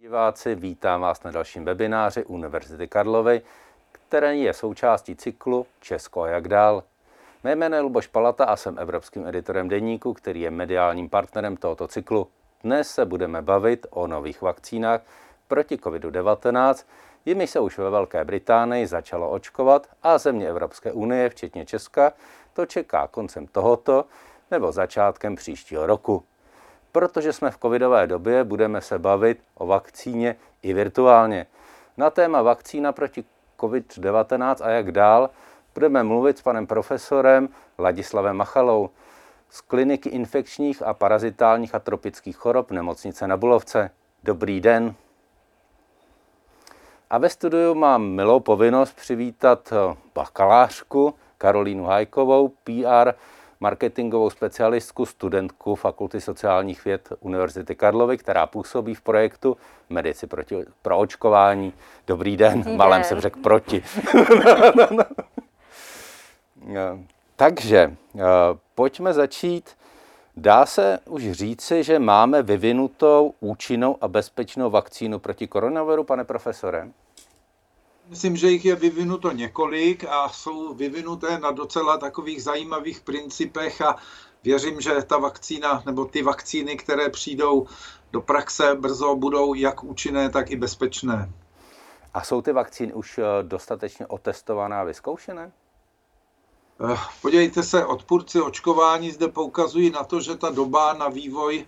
Diváci, vítám vás na dalším webináři Univerzity Karlovy, který je součástí cyklu Česko a jak dál. Mé jméno je Luboš Palata a jsem evropským editorem deníku, který je mediálním partnerem tohoto cyklu. Dnes se budeme bavit o nových vakcínách proti COVID-19, jimi se už ve Velké Británii začalo očkovat a země Evropské unie, včetně Česka, to čeká koncem tohoto nebo začátkem příštího roku. Protože jsme v covidové době, budeme se bavit o vakcíně i virtuálně. Na téma vakcína proti COVID-19 a jak dál budeme mluvit s panem profesorem Ladislavem Machalou z kliniky infekčních a parazitálních a tropických chorob nemocnice na Bulovce. Dobrý den. A ve studiu mám milou povinnost přivítat bakalářku Karolínu Hajkovou, PR marketingovou specialistku, studentku Fakulty sociálních věd Univerzity Karlovy, která působí v projektu Medici proti, pro očkování. Dobrý den, Dobrý malém jsem řekl proti. Takže pojďme začít. Dá se už říci, že máme vyvinutou účinnou a bezpečnou vakcínu proti koronaviru, pane profesore? Myslím, že jich je vyvinuto několik a jsou vyvinuté na docela takových zajímavých principech a věřím, že ta vakcína nebo ty vakcíny, které přijdou do praxe brzo, budou jak účinné, tak i bezpečné. A jsou ty vakcíny už eh, dostatečně otestované a vyzkoušené? Eh, podívejte se, odpůrci očkování zde poukazují na to, že ta doba na vývoj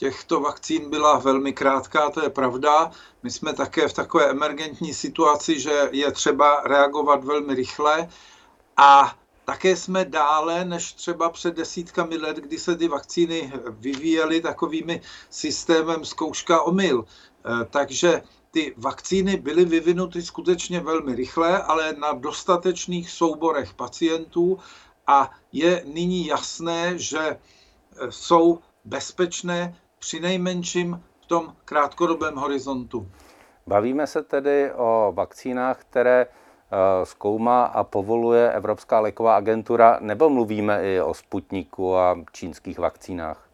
těchto vakcín byla velmi krátká, to je pravda. My jsme také v takové emergentní situaci, že je třeba reagovat velmi rychle a také jsme dále než třeba před desítkami let, kdy se ty vakcíny vyvíjely takovými systémem zkouška omyl. Eh, takže ty vakcíny byly vyvinuty skutečně velmi rychle, ale na dostatečných souborech pacientů a je nyní jasné, že eh, jsou bezpečné při nejmenším v tom krátkodobém horizontu. Bavíme se tedy o vakcínách, které eh, zkoumá a povoluje Evropská léková agentura, nebo mluvíme i o Sputniku a čínských vakcínách?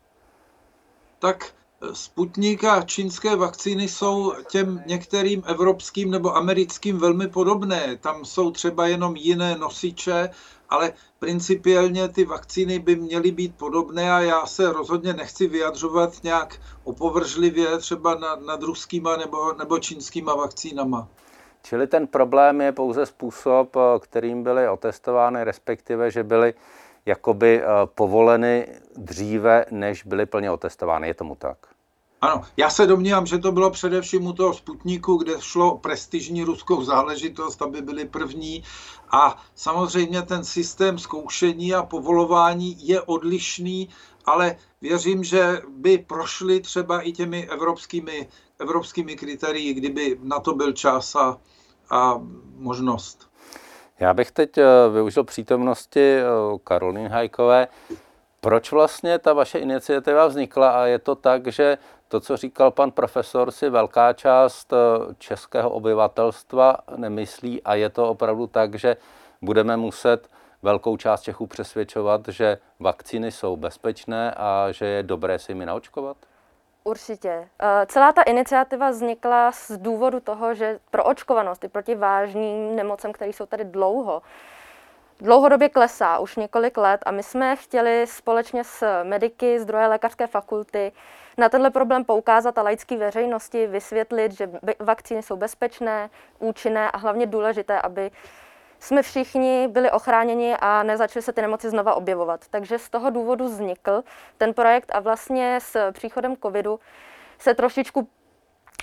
Tak eh, Sputnik a čínské vakcíny jsou těm některým evropským nebo americkým velmi podobné. Tam jsou třeba jenom jiné nosiče ale principiálně ty vakcíny by měly být podobné a já se rozhodně nechci vyjadřovat nějak opovržlivě třeba nad, nad ruskýma nebo, nebo čínskýma vakcínama. Čili ten problém je pouze způsob, kterým byly otestovány, respektive, že byly jakoby eh, povoleny dříve, než byly plně otestovány. Je tomu tak? Ano, já se domnívám, že to bylo především u toho Sputniku, kde šlo prestižní ruskou záležitost, aby byli první. A samozřejmě ten systém zkoušení a povolování je odlišný, ale věřím, že by prošli třeba i těmi evropskými, evropskými kritérii, kdyby na to byl čas a, a možnost. Já bych teď eh, využil přítomnosti eh, Karolín Hajkové. Proč vlastně ta vaše iniciativa vznikla a je to tak, že to, co říkal pan profesor, si velká část eh, českého obyvatelstva nemyslí a je to opravdu tak, že budeme muset velkou část Čechů přesvědčovat, že vakcíny jsou bezpečné a že je dobré si jimi naočkovat? Určitě. Eh, celá ta iniciativa vznikla z důvodu toho, že pro očkovanost i proti vážným nemocem, které jsou tady dlouho, dlouhodobě klesá už několik let a my jsme chtěli společně s mediky z druhé lékařské fakulty na tenhle problém poukázat a laické veřejnosti vysvětlit, že vakcíny jsou bezpečné, účinné a hlavně důležité, aby jsme všichni byli ochráněni a nezačaly se ty nemoci znova objevovat. Takže z toho důvodu vznikl ten projekt a vlastně s příchodem covidu se trošičku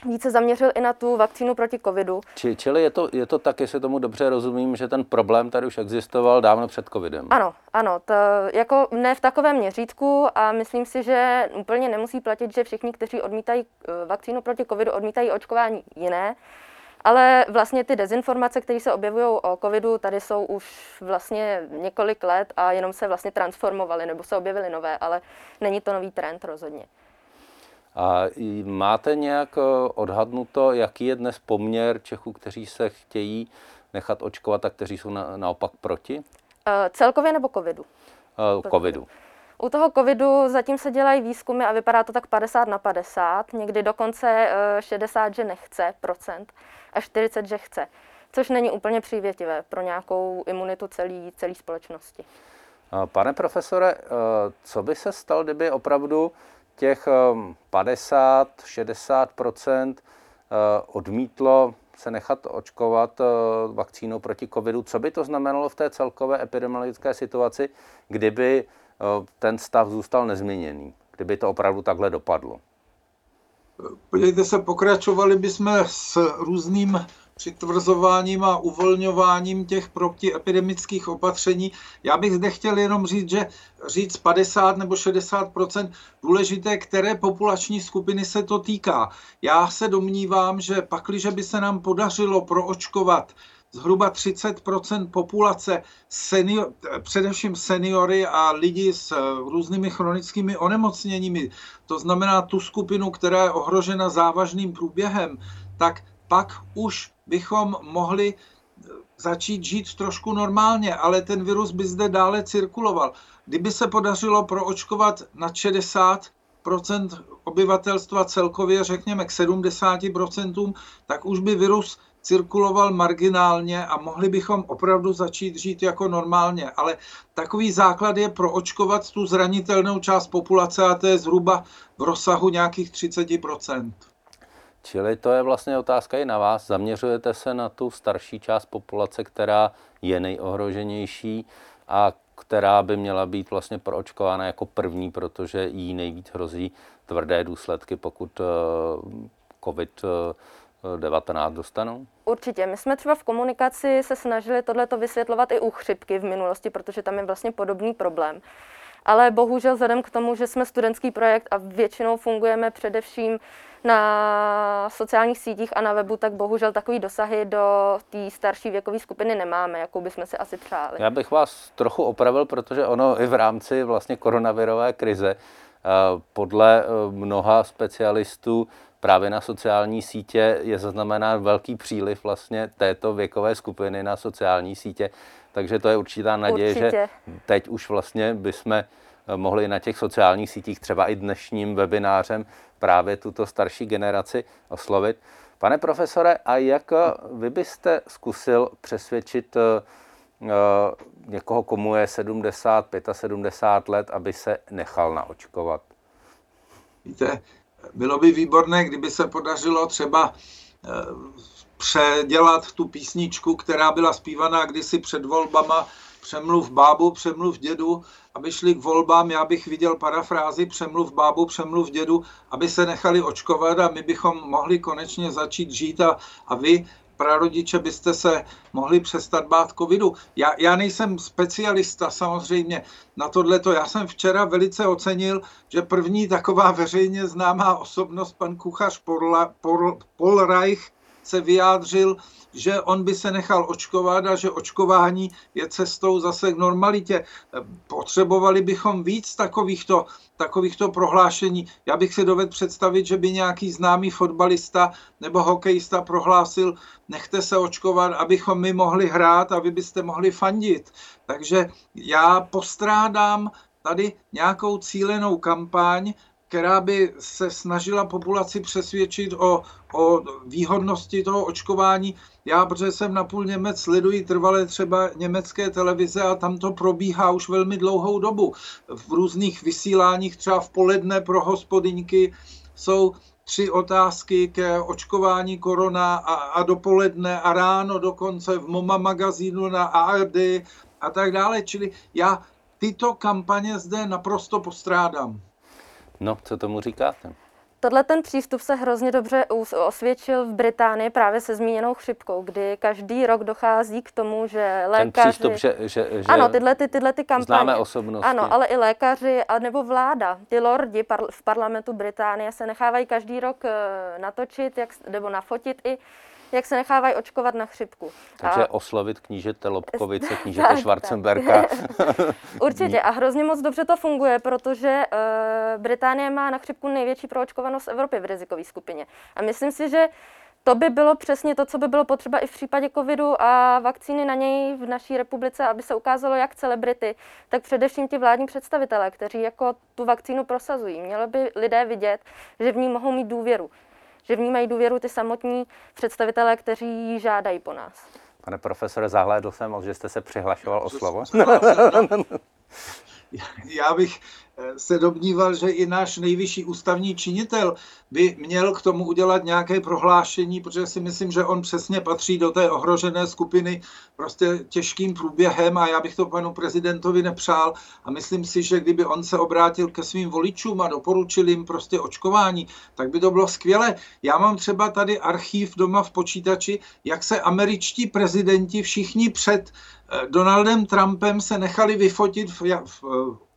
více zaměřil i na tu vakcínu proti covidu. Či, čili je to, je to tak, jestli tomu dobře rozumím, že ten problém tady už existoval dávno před covidem? Ano, ano, to jako ne v takovém měřítku a myslím si, že úplně nemusí platit, že všichni, kteří odmítají eh, vakcínu proti covidu, odmítají očkování jiné. Ale vlastně ty dezinformace, které se objevují o covidu, tady jsou už vlastně několik let a jenom se vlastně transformovaly nebo se objevily nové, ale není to nový trend rozhodně. A máte nějak eh, odhadnuto, jaký je dnes poměr Čechů, kteří se chtějí nechat očkovat a kteří jsou na, naopak proti? Uh, celkově nebo covidu? Uh, covidu. U toho covidu zatím se dělají výzkumy a vypadá to tak 50 na 50, někdy dokonce 60, eh, že nechce procent a 40, že chce, což není úplně přívětivé pro nějakou imunitu celé celý společnosti. Pane profesore, co by se stalo, kdyby opravdu těch 50-60 eh, odmítlo se nechat očkovat vakcínou proti covidu? Co by to znamenalo v té celkové epidemiologické situaci, kdyby ten stav zůstal nezměněný, kdyby to opravdu takhle dopadlo? Podívejte se, pokračovali bychom s různým přitvrzováním a uvolňováním těch protiepidemických opatření. Já bych zde chtěl jenom říct, že říct 50 nebo 60% důležité, které populační skupiny se to týká. Já se domnívám, že pakliže by se nám podařilo proočkovat zhruba 30% populace, senior, především seniory a lidi s různými chronickými onemocněními, to znamená tu skupinu, která je ohrožena závažným průběhem, tak pak už bychom mohli začít žít trošku normálně, ale ten virus by zde dále cirkuloval. Kdyby se podařilo proočkovat na 60% obyvatelstva celkově, řekněme k 70% tak už by virus cirkuloval marginálně a mohli bychom opravdu začít žít jako normálně. Ale takový základ je proočkovat tu zranitelnou část populace a to je zhruba v rozsahu nějakých 30 Čili to je vlastně otázka i na vás. Zaměřujete se na tu starší část populace, která je nejohroženější a která by měla být vlastně proočkována jako první, protože jí nejvíc hrozí tvrdé důsledky, pokud eh, COVID 19 dostanou? Určitě. My jsme třeba v komunikaci se snažili tohleto vysvětlovat i u chřipky v minulosti, protože tam je vlastně podobný problém. Ale bohužel vzhledem k tomu, že jsme studentský projekt a většinou fungujeme především na sociálních sítích a na webu, tak bohužel takový dosahy do té starší věkové skupiny nemáme, jakou bychom si asi přáli. Já bych vás trochu opravil, protože ono i v rámci vlastně koronavirové krize eh, podle eh, mnoha specialistů právě na sociální sítě je zaznamenán velký příliv vlastně této věkové skupiny na sociální sítě. Takže to je určitá naděje, Určitě. že teď už vlastně bychom mohli na těch sociálních sítích, třeba i dnešním webinářem, právě tuto starší generaci oslovit. Pane profesore, a jak eh, vy byste zkusil přesvědčit uh, někoho, komu je 70, 75 let, aby se nechal naočkovat? Víte, bylo by výborné, kdyby se podařilo třeba eh, předělat tu písničku, která byla zpívaná kdysi před volbama, přemluv bábu, přemluv dědu, aby šli k volbám, já bych viděl parafrázi přemluv bábu, přemluv dědu, aby se nechali očkovat a my bychom mohli konečně začít žít a, a vy prarodiče byste se mohli přestat bát covidu. Já, já nejsem specialista samozřejmě na tohleto. Já jsem včera velice ocenil, že první taková veřejně známá osobnost, pan kuchař Porla, Por, se vyjádřil, že on by se nechal očkovat a že očkování je cestou zase k normalitě. Potřebovali bychom víc takovýchto, takovýchto prohlášení. Já bych si dovedl představit, že by nějaký známý fotbalista nebo hokejista prohlásil, nechte se očkovat, abychom my mohli hrát a vy byste mohli fandit. Takže já postrádám tady nějakou cílenou kampaň která by se snažila populaci přesvědčit o, o výhodnosti toho očkování. Já, protože jsem napůl Němec, sleduji trvale třeba německé televize a tam to probíhá už velmi dlouhou dobu. V různých vysíláních, třeba v poledne pro hospodyňky, jsou tři otázky ke očkování korona a, a dopoledne a ráno dokonce v MoMA magazínu na ARD a tak dále. Čili já tyto kampaně zde naprosto postrádám. No, co tomu říkáte? Tohle ten přístup se hrozně dobře osvědčil v Británii právě se zmíněnou chřipkou, kdy každý rok dochází k tomu, že lékaři... Ten přístup, že, že, že ano, tyhle, ty, tyhle ty kampaně. Známe osobnosti. Ano, ale i lékaři a nebo vláda, ty lordi v parlamentu Británie se nechávají každý rok eh, natočit jak, nebo nafotit i jak se nechávají očkovat na chřipku. Takže a... oslovit knížete Lobkovice, knížete Schwarzenberga. Určitě a hrozně moc dobře to funguje, protože uh, Británie má na chřipku největší proočkovanost v Evropě v rizikové skupině. A myslím si, že to by bylo přesně to, co by bylo potřeba i v případě covidu a vakcíny na něj v naší republice, aby se ukázalo jak celebrity, tak především ti vládní představitelé, kteří jako tu vakcínu prosazují. Mělo by lidé vidět, že v ní mohou mít důvěru. Že v ní mají důvěru ty samotní představitelé, kteří žádají po nás. Pane profesore, zahlédl jsem, že jste se přihlašoval o slovo. Já bych se domníval, že i náš nejvyšší ústavní činitel by měl k tomu udělat nějaké prohlášení, protože si myslím, že on přesně patří do té ohrožené skupiny prostě těžkým průběhem a já bych to panu prezidentovi nepřál a myslím si, že kdyby on se obrátil ke svým voličům a doporučil jim prostě očkování, tak by to bylo skvělé. Já mám třeba tady archív doma v počítači, jak se američtí prezidenti všichni před eh, Donaldem Trumpem se nechali vyfotit v, v,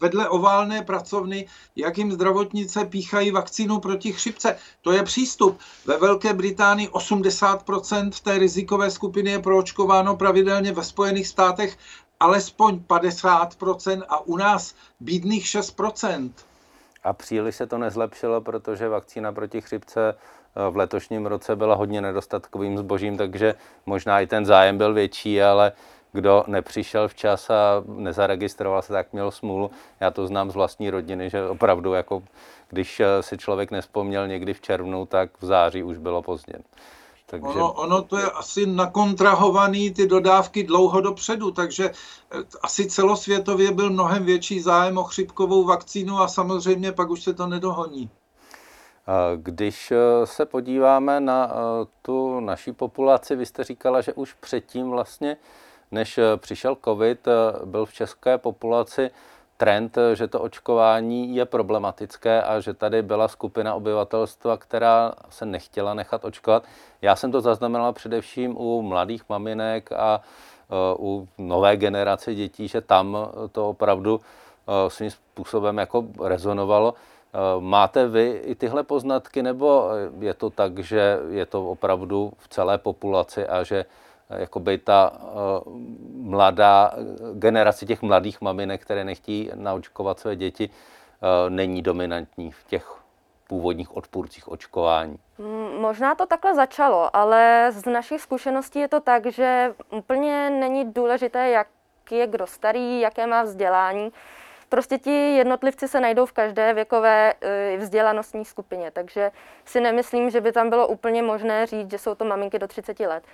vedle oválné pracovny, jak jim zdravotnice píchají vakcínu proti chřipce. To je přístup. Ve Velké Británii 80% té rizikové skupiny je proočkováno pravidelně ve Spojených státech alespoň 50% a u nás bídných 6%. A příliš se to nezlepšilo, protože vakcína proti chřipce eh, v letošním roce byla hodně nedostatkovým zbožím, takže možná i ten zájem byl větší, ale kdo nepřišel včas a nezaregistroval se, tak měl smůlu. Já to znám z vlastní rodiny, že opravdu jako když eh, si člověk nespomněl někdy v červnu, tak v září už bylo pozdě. Takže... Ono, ono to je asi nakontrahovaný ty dodávky dlouho dopředu, takže eh, asi celosvětově byl mnohem větší zájem o chřipkovou vakcínu a samozřejmě pak už se to nedohoní. Když eh, se podíváme na tu naší populaci, vy jste říkala, že už předtím vlastně než eh, přišel COVID, eh, byl v české populaci trend, eh, že to očkování je problematické a že tady byla skupina obyvatelstva, která se nechtěla nechat očkovat. Já jsem to zaznamenal především u mladých maminek a u nové generace dětí, že tam to opravdu svým způsobem jako rezonovalo. Máte vy i tyhle poznatky, nebo je to tak, že je to opravdu v celé populaci a že jakoby ta uh, mladá generace těch mladých maminek, které nechtějí naočkovat své děti, uh, není dominantní v těch původních odpůrcích očkování. Možná to takhle začalo, ale z našich zkušeností je to tak, že úplně není důležité, jak je kdo starý, jaké má vzdělání. Prostě ti jednotlivci se najdou v každé věkové vzdělanostní skupině, takže si nemyslím, že by tam bylo úplně možné říct, že jsou to maminky do 30 let.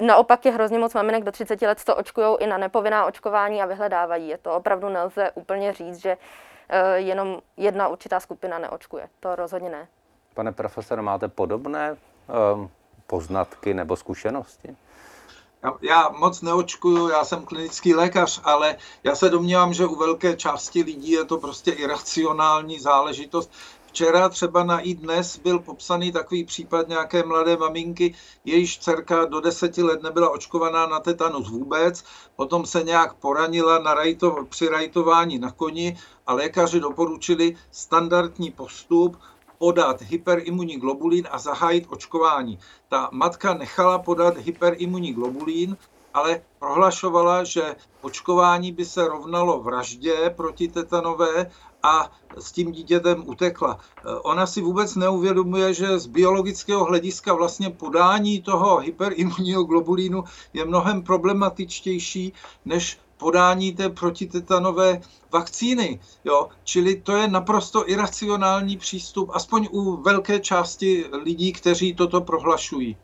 Naopak je hrozně moc maminek do 30 let to očkují i na nepovinná očkování a vyhledávají je. To opravdu nelze úplně říct, že eh, jenom jedna určitá skupina neočkuje. To rozhodně ne. Pane profesor, máte podobné um, poznatky nebo zkušenosti? Já moc neočkuju, já jsem klinický lékař, ale já se domnívám, že u velké části lidí je to prostě iracionální záležitost. Včera třeba na i dnes byl popsaný takový případ nějaké mladé maminky, jejíž dcerka do deseti let nebyla očkovaná na tetanus vůbec, potom se nějak poranila na rajto, při rajtování na koni a lékaři doporučili standardní postup, podat hyperimunní globulín a zahájit očkování. Ta matka nechala podat hyperimunní globulín, ale prohlašovala, že očkování by se rovnalo vraždě proti tetanové a s tím dítětem utekla. Ona si vůbec neuvědomuje, že z biologického hlediska vlastně podání toho hyperimunního globulínu je mnohem problematičtější než podání té protitetanové vakcíny. Jo? Čili to je naprosto iracionální přístup, aspoň u velké části lidí, kteří toto prohlašují.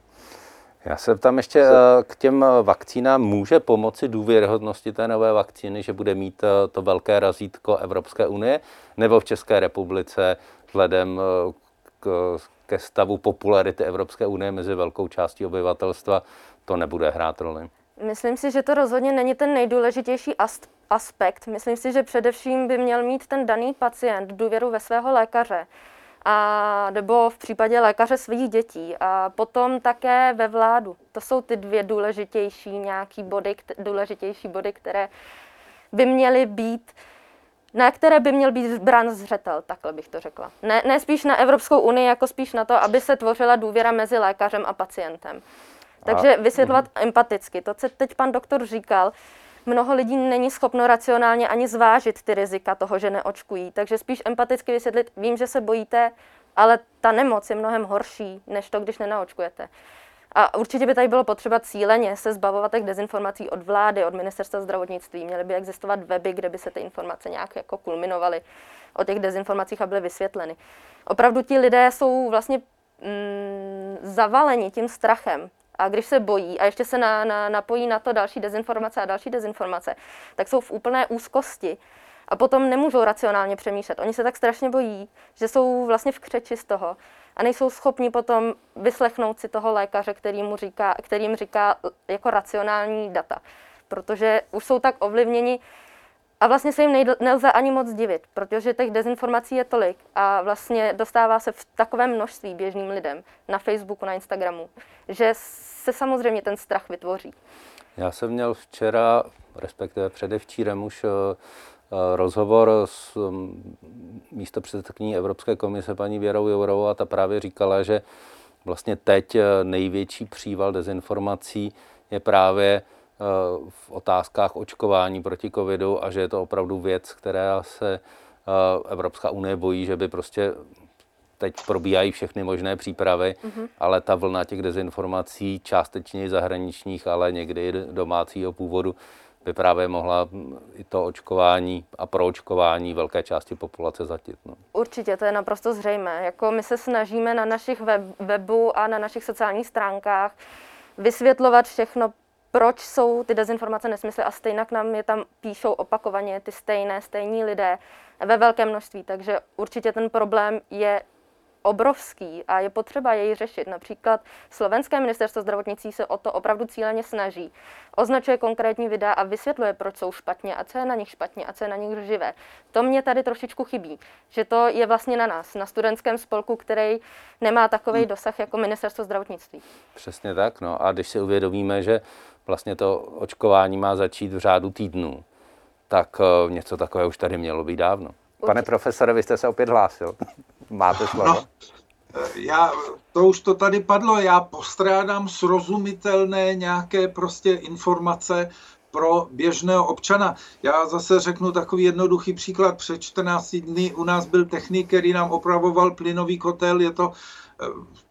Já se tam ještě eh, k těm eh, vakcínám. Může pomoci důvěryhodnosti té nové vakcíny, že bude mít eh, to velké razítko Evropské unie, nebo v České republice vzhledem k, ke stavu popularity Evropské unie mezi velkou částí obyvatelstva to nebude hrát roli? Myslím si, že to rozhodně není ten nejdůležitější aspekt. Myslím si, že především by měl mít ten daný pacient důvěru ve svého lékaře a nebo v případě lékaře svých dětí a potom také ve vládu. To jsou ty dvě důležitější nějaký body, důležitější body, které by měly být na které by měl být brán zřetel, takhle bych to řekla. Ne, ne spíš na Evropskou unii, jako spíš na to, aby se tvořila důvěra mezi lékařem a pacientem. Takže vysvětlovat empaticky. To, co teď pan doktor říkal, mnoho lidí není schopno racionálně ani zvážit ty rizika toho, že neočkují. Takže spíš empaticky vysvětlit, vím, že se bojíte, ale ta nemoc je mnohem horší, než to, když nenaočkujete. A určitě by tady bylo potřeba cíleně se zbavovat těch dezinformací od vlády, od ministerstva zdravotnictví. Měly by existovat weby, kde by se ty informace nějak jako kulminovaly o těch dezinformacích a byly vysvětleny. Opravdu ti lidé jsou vlastně mm, zavaleni tím strachem. A když se bojí a ještě se na, na, napojí na to další dezinformace a další dezinformace, tak jsou v úplné úzkosti a potom nemůžou racionálně přemýšlet. Oni se tak strašně bojí, že jsou vlastně v křeči z toho a nejsou schopni potom vyslechnout si toho lékaře, který, mu říká, který jim říká jako racionální data. Protože už jsou tak ovlivněni a vlastně se jim nejde, nelze ani moc divit, protože těch dezinformací je tolik a vlastně dostává se v takovém množství běžným lidem na Facebooku, na Instagramu, že se samozřejmě ten strach vytvoří. Já jsem měl včera, respektive předevčírem už eh, eh, rozhovor s mm, místo předsedkyní Evropské komise paní Věrou Jourovou a ta právě říkala, že vlastně teď eh, největší příval dezinformací je právě v otázkách očkování proti covidu a že je to opravdu věc, která se Evropská unie bojí, že by prostě teď probíhají všechny možné přípravy, mm-hmm. ale ta vlna těch dezinformací, částečně i zahraničních, ale někdy i domácího původu, by právě mohla i to očkování a pro očkování velké části populace zatit. No. Určitě, to je naprosto zřejmé. Jako my se snažíme na našich web, webu a na našich sociálních stránkách vysvětlovat všechno, proč jsou ty dezinformace nesmysly a stejně nám je tam píšou opakovaně ty stejné, stejní lidé ve velkém množství. Takže určitě ten problém je obrovský a je potřeba jej řešit. Například slovenské ministerstvo zdravotnictví se o to opravdu cíleně snaží. Označuje konkrétní videa a vysvětluje, proč jsou špatně a co je na nich špatně a co je na nich živé. To mě tady trošičku chybí, že to je vlastně na nás, na studentském spolku, který nemá takový hmm. dosah jako ministerstvo zdravotnictví. Přesně tak, no a když si uvědomíme, že vlastně to očkování má začít v řádu týdnů, tak uh, něco takového už tady mělo být dávno. Pane profesore, vy jste se opět hlásil. Máte slovo. No, já, to už to tady padlo, já postrádám srozumitelné nějaké prostě informace pro běžného občana. Já zase řeknu takový jednoduchý příklad. Před 14 dny u nás byl technik, který nám opravoval plynový kotel. Je to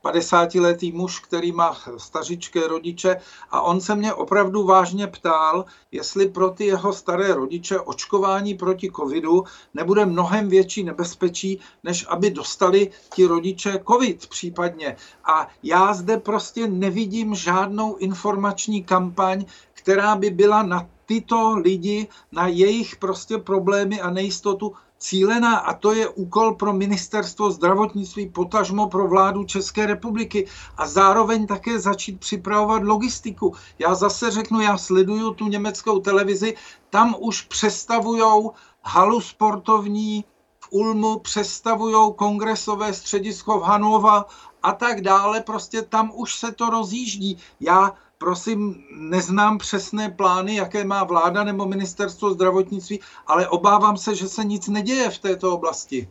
50-letý muž, který má stařičké rodiče a on se mě opravdu vážně ptal, jestli pro ty jeho staré rodiče očkování proti covidu nebude mnohem větší nebezpečí, než aby dostali ti rodiče covid případně. A já zde prostě nevidím žádnou informační kampaň, která by byla na tyto lidi, na jejich prostě problémy a nejistotu cílená a to je úkol pro ministerstvo zdravotnictví, potažmo pro vládu České republiky a zároveň také začít připravovat logistiku. Já zase řeknu, já sleduju tu německou televizi, tam už přestavujou halu sportovní v Ulmu, přestavujou kongresové středisko v Hanova a tak dále. Prostě tam už se to rozjíždí. Já prosím, neznám přesné plány, jaké má vláda nebo ministerstvo zdravotnictví, ale obávám se, že se nic neděje v této oblasti.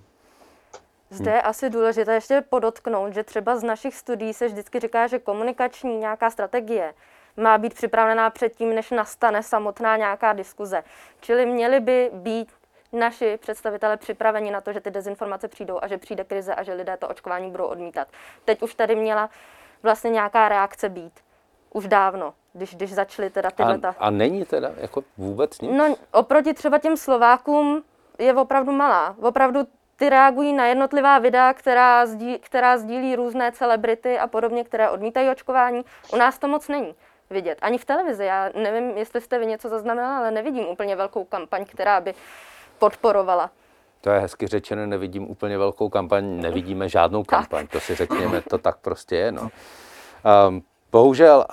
Zde je asi důležité ještě podotknout, že třeba z našich studií se vždycky říká, že komunikační nějaká strategie má být připravená předtím, než nastane samotná nějaká diskuze. Čili měli by být naši představitelé připraveni na to, že ty dezinformace přijdou a že přijde krize a že lidé to očkování budou odmítat. Teď už tady měla vlastně nějaká reakce být už dávno, když, když začaly teda tyhle... A, a není teda jako vůbec nic? No oproti třeba těm Slovákům je opravdu malá. Opravdu ty reagují na jednotlivá videa, která, sdí, která sdílí různé celebrity a podobně, které odmítají očkování. U nás to moc není vidět. Ani v televizi. Já nevím, jestli jste vy něco zaznamenala, ale nevidím úplně velkou kampaň, která by podporovala. To je hezky řečeno, nevidím úplně velkou kampaň, nevidíme žádnou kampaň, tak. to si řekněme, to tak prostě je. No. Um, Bohužel,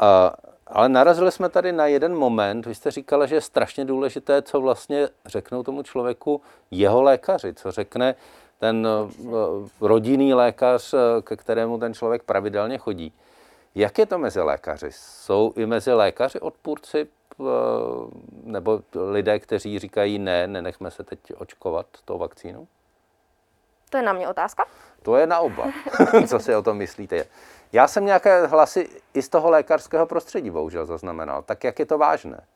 ale narazili jsme tady na jeden moment. Vy jste říkala, že je strašně důležité, co vlastně řeknou tomu člověku jeho lékaři, co řekne ten eh, rodinný lékař, eh, ke kterému ten člověk pravidelně chodí. Jak je to mezi lékaři? Jsou i mezi lékaři odpůrci eh, nebo lidé, kteří říkají ne, nenechme se teď očkovat tou vakcínou? To je na mě otázka? To je na oba. Co si o tom myslíte? Já jsem nějaké hlasy i z toho lékařského prostředí bohužel zaznamenal. Tak jak je to vážné?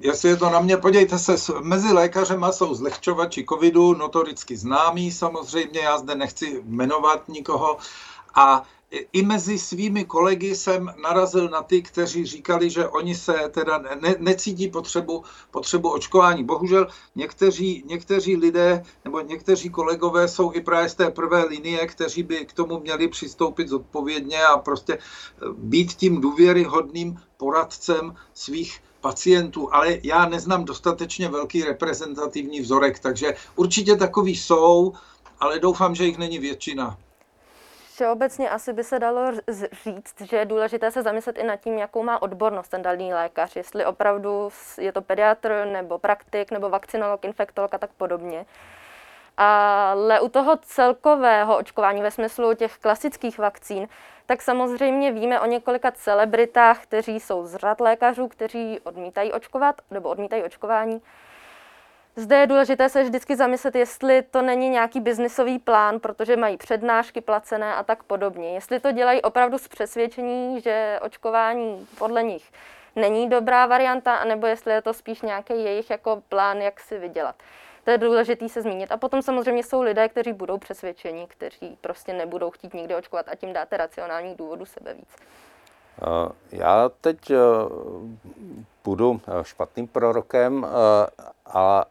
jestli je to na mě, podívejte se, mezi lékařema jsou zlehčovači covidu, notoricky známí samozřejmě, já zde nechci jmenovat nikoho, a i mezi svými kolegy jsem narazil na ty, kteří říkali, že oni se teda ne, necítí potřebu, potřebu očkování. Bohužel někteří, někteří lidé nebo někteří kolegové jsou i právě z té prvé linie, kteří by k tomu měli přistoupit zodpovědně a prostě být tím důvěryhodným poradcem svých pacientů, ale já neznám dostatečně velký reprezentativní vzorek, takže určitě takový jsou, ale doufám, že jich není většina. Všeobecně asi by se dalo říct, že je důležité se zamyslet i nad tím, jakou má odbornost ten daný lékař, jestli opravdu je to pediatr nebo praktik nebo vakcinolog, infektolog a tak podobně. Ale u toho celkového očkování ve smyslu těch klasických vakcín, tak samozřejmě víme o několika celebritách, kteří jsou z řad lékařů, kteří odmítají očkovat nebo odmítají očkování. Zde je důležité se vždycky zamyslet, jestli to není nějaký biznisový plán, protože mají přednášky placené a tak podobně. Jestli to dělají opravdu z přesvědčení, že očkování podle nich není dobrá varianta, anebo jestli je to spíš nějaký jejich jako plán, jak si vydělat. To je důležité se zmínit. A potom samozřejmě jsou lidé, kteří budou přesvědčeni, kteří prostě nebudou chtít nikdy očkovat a tím dáte racionální důvodu sebe víc. Já teď eh, budu eh, špatným prorokem eh, a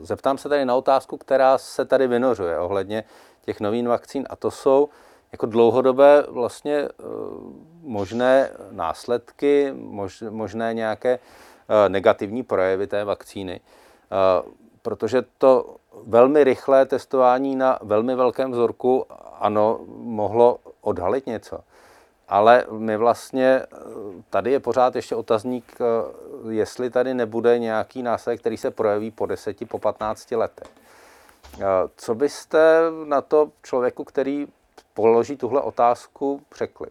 zeptám se tady na otázku, která se tady vynořuje ohledně těch nových vakcín a to jsou jako dlouhodobé vlastně možné následky, možné nějaké negativní projevy té vakcíny protože to velmi rychlé testování na velmi velkém vzorku, ano, mohlo odhalit něco. Ale my vlastně, tady je pořád ještě otazník, jestli tady nebude nějaký následek, který se projeví po 10, po 15 letech. Co byste na to člověku, který položí tuhle otázku, řekli?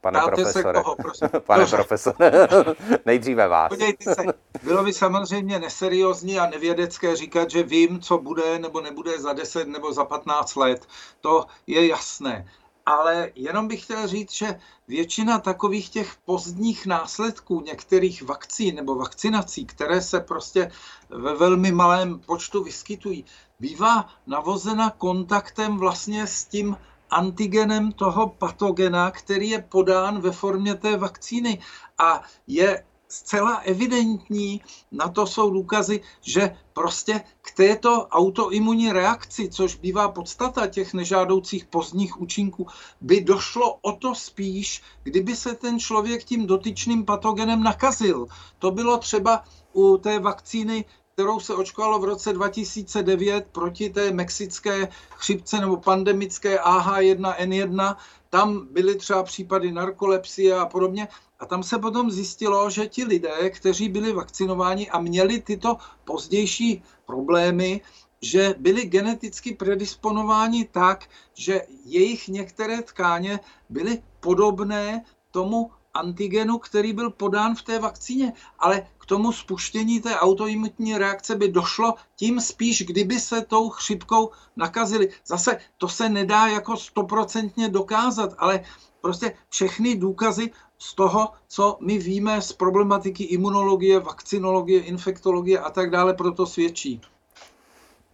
Pane Dáte profesore. Se koho, prosím. Pane Dobře. profesore, nejdříve vás. Podívejte se, bylo by samozřejmě neseriózní a nevědecké říkat, že vím, co bude nebo nebude za 10 nebo za 15 let. To je jasné. Ale jenom bych chtěl říct, že většina takových těch pozdních následků některých vakcín nebo vakcinací, které se prostě ve velmi malém počtu vyskytují, bývá navozena kontaktem vlastně s tím antigenem toho patogena, který je podán ve formě té vakcíny. A je zcela evidentní, na to jsou důkazy, že prostě k této autoimunní reakci, což bývá podstata těch nežádoucích pozdních účinků, by došlo o to spíš, kdyby se ten člověk tím dotyčným patogenem nakazil. To bylo třeba u té vakcíny kterou se očkovalo v roce 2009 proti té mexické chřipce nebo pandemické AH1N1. Tam byly třeba případy narkolepsie a podobně. A tam se potom zjistilo, že ti lidé, kteří byli vakcinováni a měli tyto pozdější problémy, že byli geneticky predisponováni tak, že jejich některé tkáně byly podobné tomu antigenu, který byl podán v té vakcíně, ale k tomu spuštění té autoimunitní reakce by došlo tím spíš, kdyby se tou chřipkou nakazili. Zase to se nedá jako stoprocentně dokázat, ale prostě všechny důkazy z toho, co my víme z problematiky imunologie, vakcinologie, infektologie a tak dále, proto svědčí.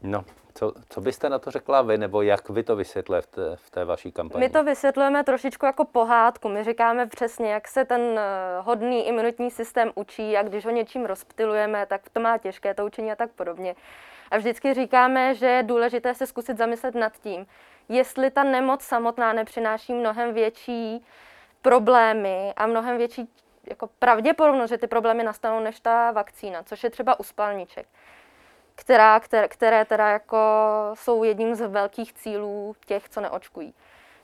No, co, co byste na to řekla vy, nebo jak vy to vysvětlujete v té, v té vaší kampani? My to vysvětlujeme trošičku jako pohádku. My říkáme přesně, jak se ten eh, hodný imunitní systém učí a když ho něčím rozptilujeme, tak to má těžké to učení a tak podobně. A vždycky říkáme, že je důležité se zkusit zamyslet nad tím, jestli ta nemoc samotná nepřináší mnohem větší problémy a mnohem větší jako pravděpodobnost, že ty problémy nastanou než ta vakcína, což je třeba u spalniček která, které, které teda jako jsou jedním z velkých cílů těch, co neočkují.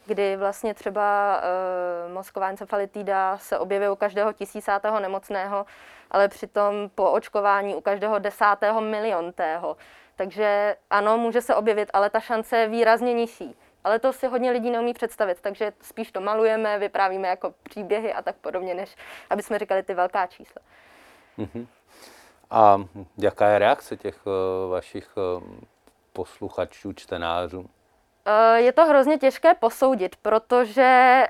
Kdy vlastně třeba e, mozková encefalitida se objevuje u každého tisícátého nemocného, ale přitom po očkování u každého desátého miliontého. Takže ano, může se objevit, ale ta šance je výrazně nižší. Ale to si hodně lidí neumí představit, takže spíš to malujeme, vyprávíme jako příběhy a tak podobně, než aby jsme říkali ty velká čísla. Mm-hmm. A jaká je reakce těch uh, vašich uh, posluchačů, čtenářů? Uh, je to hrozně těžké posoudit, protože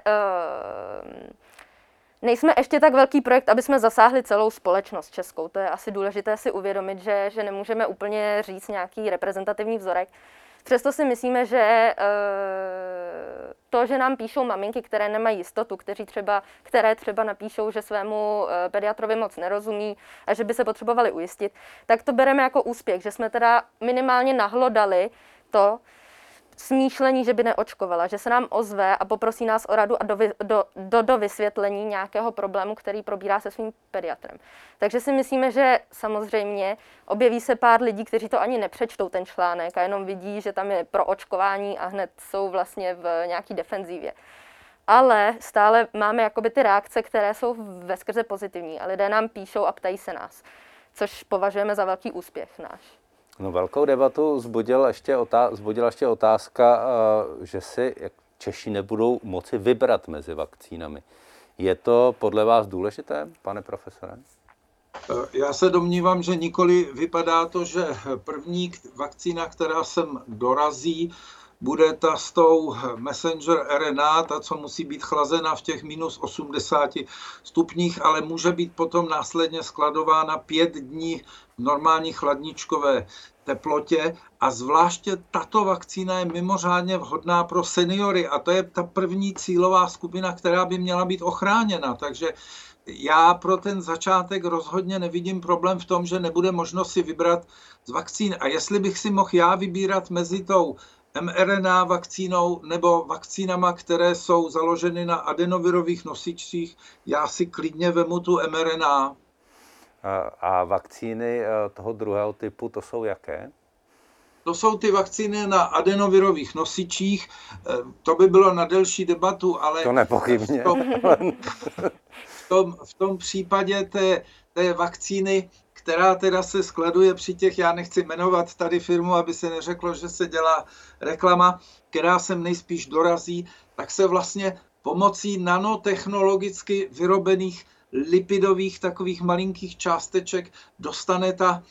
Nejsme ještě tak velký projekt, aby jsme zasáhli celou společnost českou. To je asi důležité si uvědomit, že, že nemůžeme úplně říct nějaký reprezentativní vzorek. Přesto si myslíme, že eh, to, že nám píšou maminky, které nemají jistotu, kteří třeba, které třeba napíšou, že svému eh, pediatrovi moc nerozumí a že by se potřebovali ujistit, tak to bereme jako úspěch, že jsme teda minimálně nahlodali to, smýšlení, že by neočkovala, že se nám ozve a poprosí nás o radu a do, do, do, do vysvětlení nějakého problému, který probírá se svým pediatrem. Takže si myslíme, že samozřejmě objeví se pár lidí, kteří to ani nepřečtou ten článek a jenom vidí, že tam je pro očkování a hned jsou vlastně v nějaký defenzívě. Ale stále máme jakoby ty reakce, které jsou ve skrze pozitivní a lidé nám píšou a ptají se nás, což považujeme za velký úspěch náš. No, velkou debatu zbudila ještě, otá- zbudila ještě otázka, uh, že si Češi nebudou moci vybrat mezi vakcínami. Je to podle vás důležité, pane profesore? Eh, já se domnívám, že nikoli vypadá to, že první vakcína, která sem dorazí, bude ta s tou messenger RNA, ta, co musí být chlazena v těch minus 80 stupních, ale může být potom následně skladována pět dní v normální chladničkové teplotě a zvláště tato vakcína je mimořádně vhodná pro seniory a to je ta první cílová skupina, která by měla být ochráněna. Takže já pro ten začátek rozhodně nevidím problém v tom, že nebude možno si vybrat z vakcín. A jestli bych si mohl já vybírat mezi tou mRNA vakcínou nebo vakcínama, které jsou založeny na adenovirových nosičích, já si klidně vemu tu mRNA. A vakcíny eh, toho druhého typu, to jsou jaké? To jsou ty vakcíny na adenovirových nosičích. Eh, to by bylo na delší debatu, ale... To nepochybně. V tom, v tom, v tom případě té, té vakcíny která teda se skladuje při těch, já nechci jmenovat tady firmu, aby se neřeklo, že se dělá reklama, která sem nejspíš dorazí, tak se vlastně pomocí nanotechnologicky vyrobených lipidových takových malinkých částeček dostane ta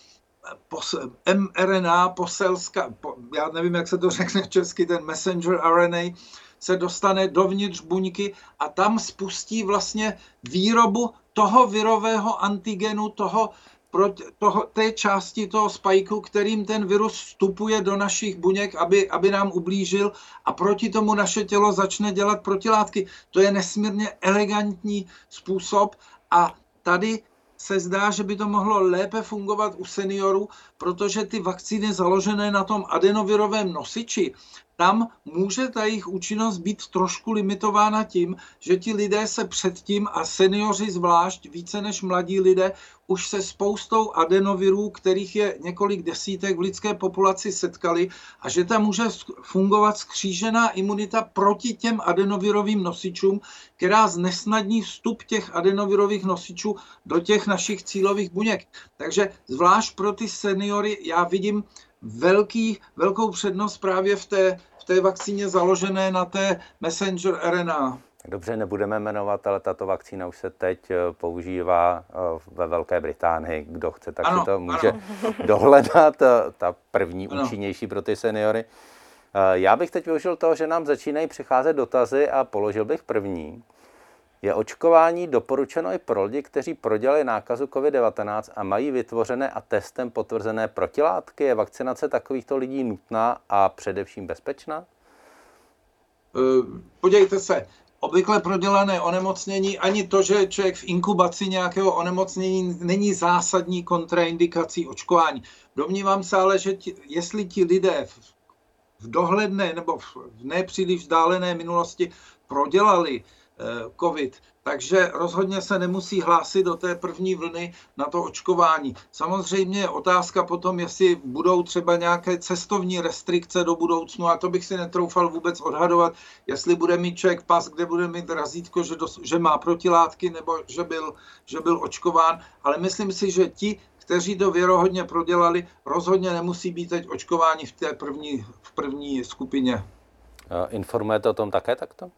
mRNA poselská, já nevím, jak se to řekne česky, ten messenger RNA, se dostane dovnitř buňky a tam spustí vlastně výrobu toho virového antigenu, toho proti toho, té části toho spajku, kterým ten virus vstupuje do našich buněk, aby, aby nám ublížil a proti tomu naše tělo začne dělat protilátky. To je nesmírně elegantní způsob a tady se zdá, že by to mohlo lépe fungovat u seniorů, protože ty vakcíny založené na tom adenovirovém nosiči, tam může ta jejich účinnost být trošku limitována tím, že ti lidé se předtím, a seniori zvlášť, více než mladí lidé, už se spoustou adenovirů, kterých je několik desítek v lidské populaci setkali a že tam může fungovat skřížená imunita proti těm adenovirovým nosičům, která znesnadní vstup těch adenovirových nosičů do těch našich cílových buněk. Takže zvlášť pro ty seniory já vidím velký, velkou přednost právě v té, v té vakcíně založené na té messenger RNA. Dobře, nebudeme jmenovat, ale tato vakcína už se teď eh, používá eh, ve Velké Británii. Kdo chce, tak ano, si to může ano. dohledat. Eh, ta první ano. účinnější pro ty seniory. Já bych teď využil toho, že nám začínají přicházet dotazy a položil bych první. Je očkování doporučeno i pro lidi, kteří prodělali nákazu COVID-19 a mají vytvořené a testem potvrzené protilátky? Je vakcinace takovýchto lidí nutná a především bezpečná? Podívejte se, obvykle prodělané onemocnění, ani to, že člověk v inkubaci nějakého onemocnění není zásadní kontraindikací očkování. Domnívám se ale, že ti, jestli ti lidé v, v dohledné nebo v nepříliš vzdálené minulosti prodělali Eh, COVID. Takže rozhodně se nemusí hlásit do té první vlny na to očkování. Samozřejmě je otázka potom, jestli budou třeba nějaké cestovní restrikce do budoucnu, a to bych si netroufal vůbec odhadovat, jestli bude mít člověk pas, kde bude mít razítko, že, dos, že má protilátky nebo že byl, že byl očkován. Ale myslím si, že ti, kteří to věrohodně prodělali, rozhodně nemusí být teď očkováni v té první, v první skupině. Informujete o tom také takto?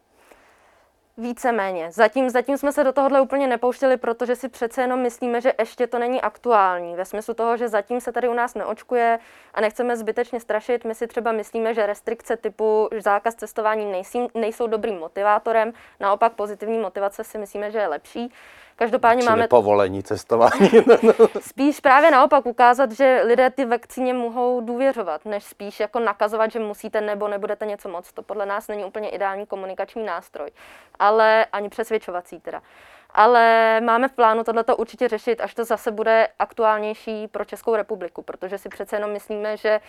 Víceméně. Zatím, zatím jsme se do tohohle úplně nepouštěli, protože si přece jenom myslíme, že ještě to není aktuální. Ve smyslu toho, že zatím se tady u nás neočkuje a nechceme zbytečně strašit. My si třeba myslíme, že restrikce typu zákaz cestování nejsou, nejsou dobrým motivátorem. Naopak pozitivní motivace si myslíme, že je lepší. Každopádně Čili máme povolení cestování. spíš právě naopak ukázat, že lidé ty vakcíně mohou důvěřovat, než spíš jako nakazovat, že musíte nebo nebudete něco moc. To podle nás není úplně ideální komunikační nástroj, ale ani přesvědčovací teda. Ale máme v plánu tohleto určitě řešit, až to zase bude aktuálnější pro Českou republiku, protože si přece jenom myslíme, že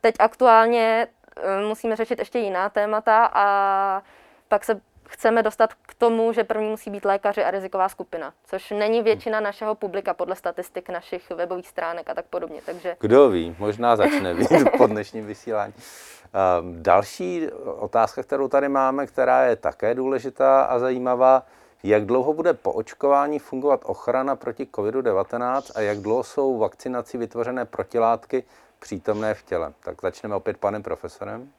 teď aktuálně eh, musíme řešit ještě jiná témata a pak se chceme dostat k tomu, že první musí být lékaři a riziková skupina, což není většina našeho publika podle statistik našich webových stránek a tak podobně. Takže... Kdo ví, možná začne být po dnešním vysílání. Ehm, další otázka, kterou tady máme, která je také důležitá a zajímavá, jak dlouho bude po očkování fungovat ochrana proti COVID-19 a jak dlouho jsou vakcinací vytvořené protilátky přítomné v těle? Tak začneme opět panem profesorem.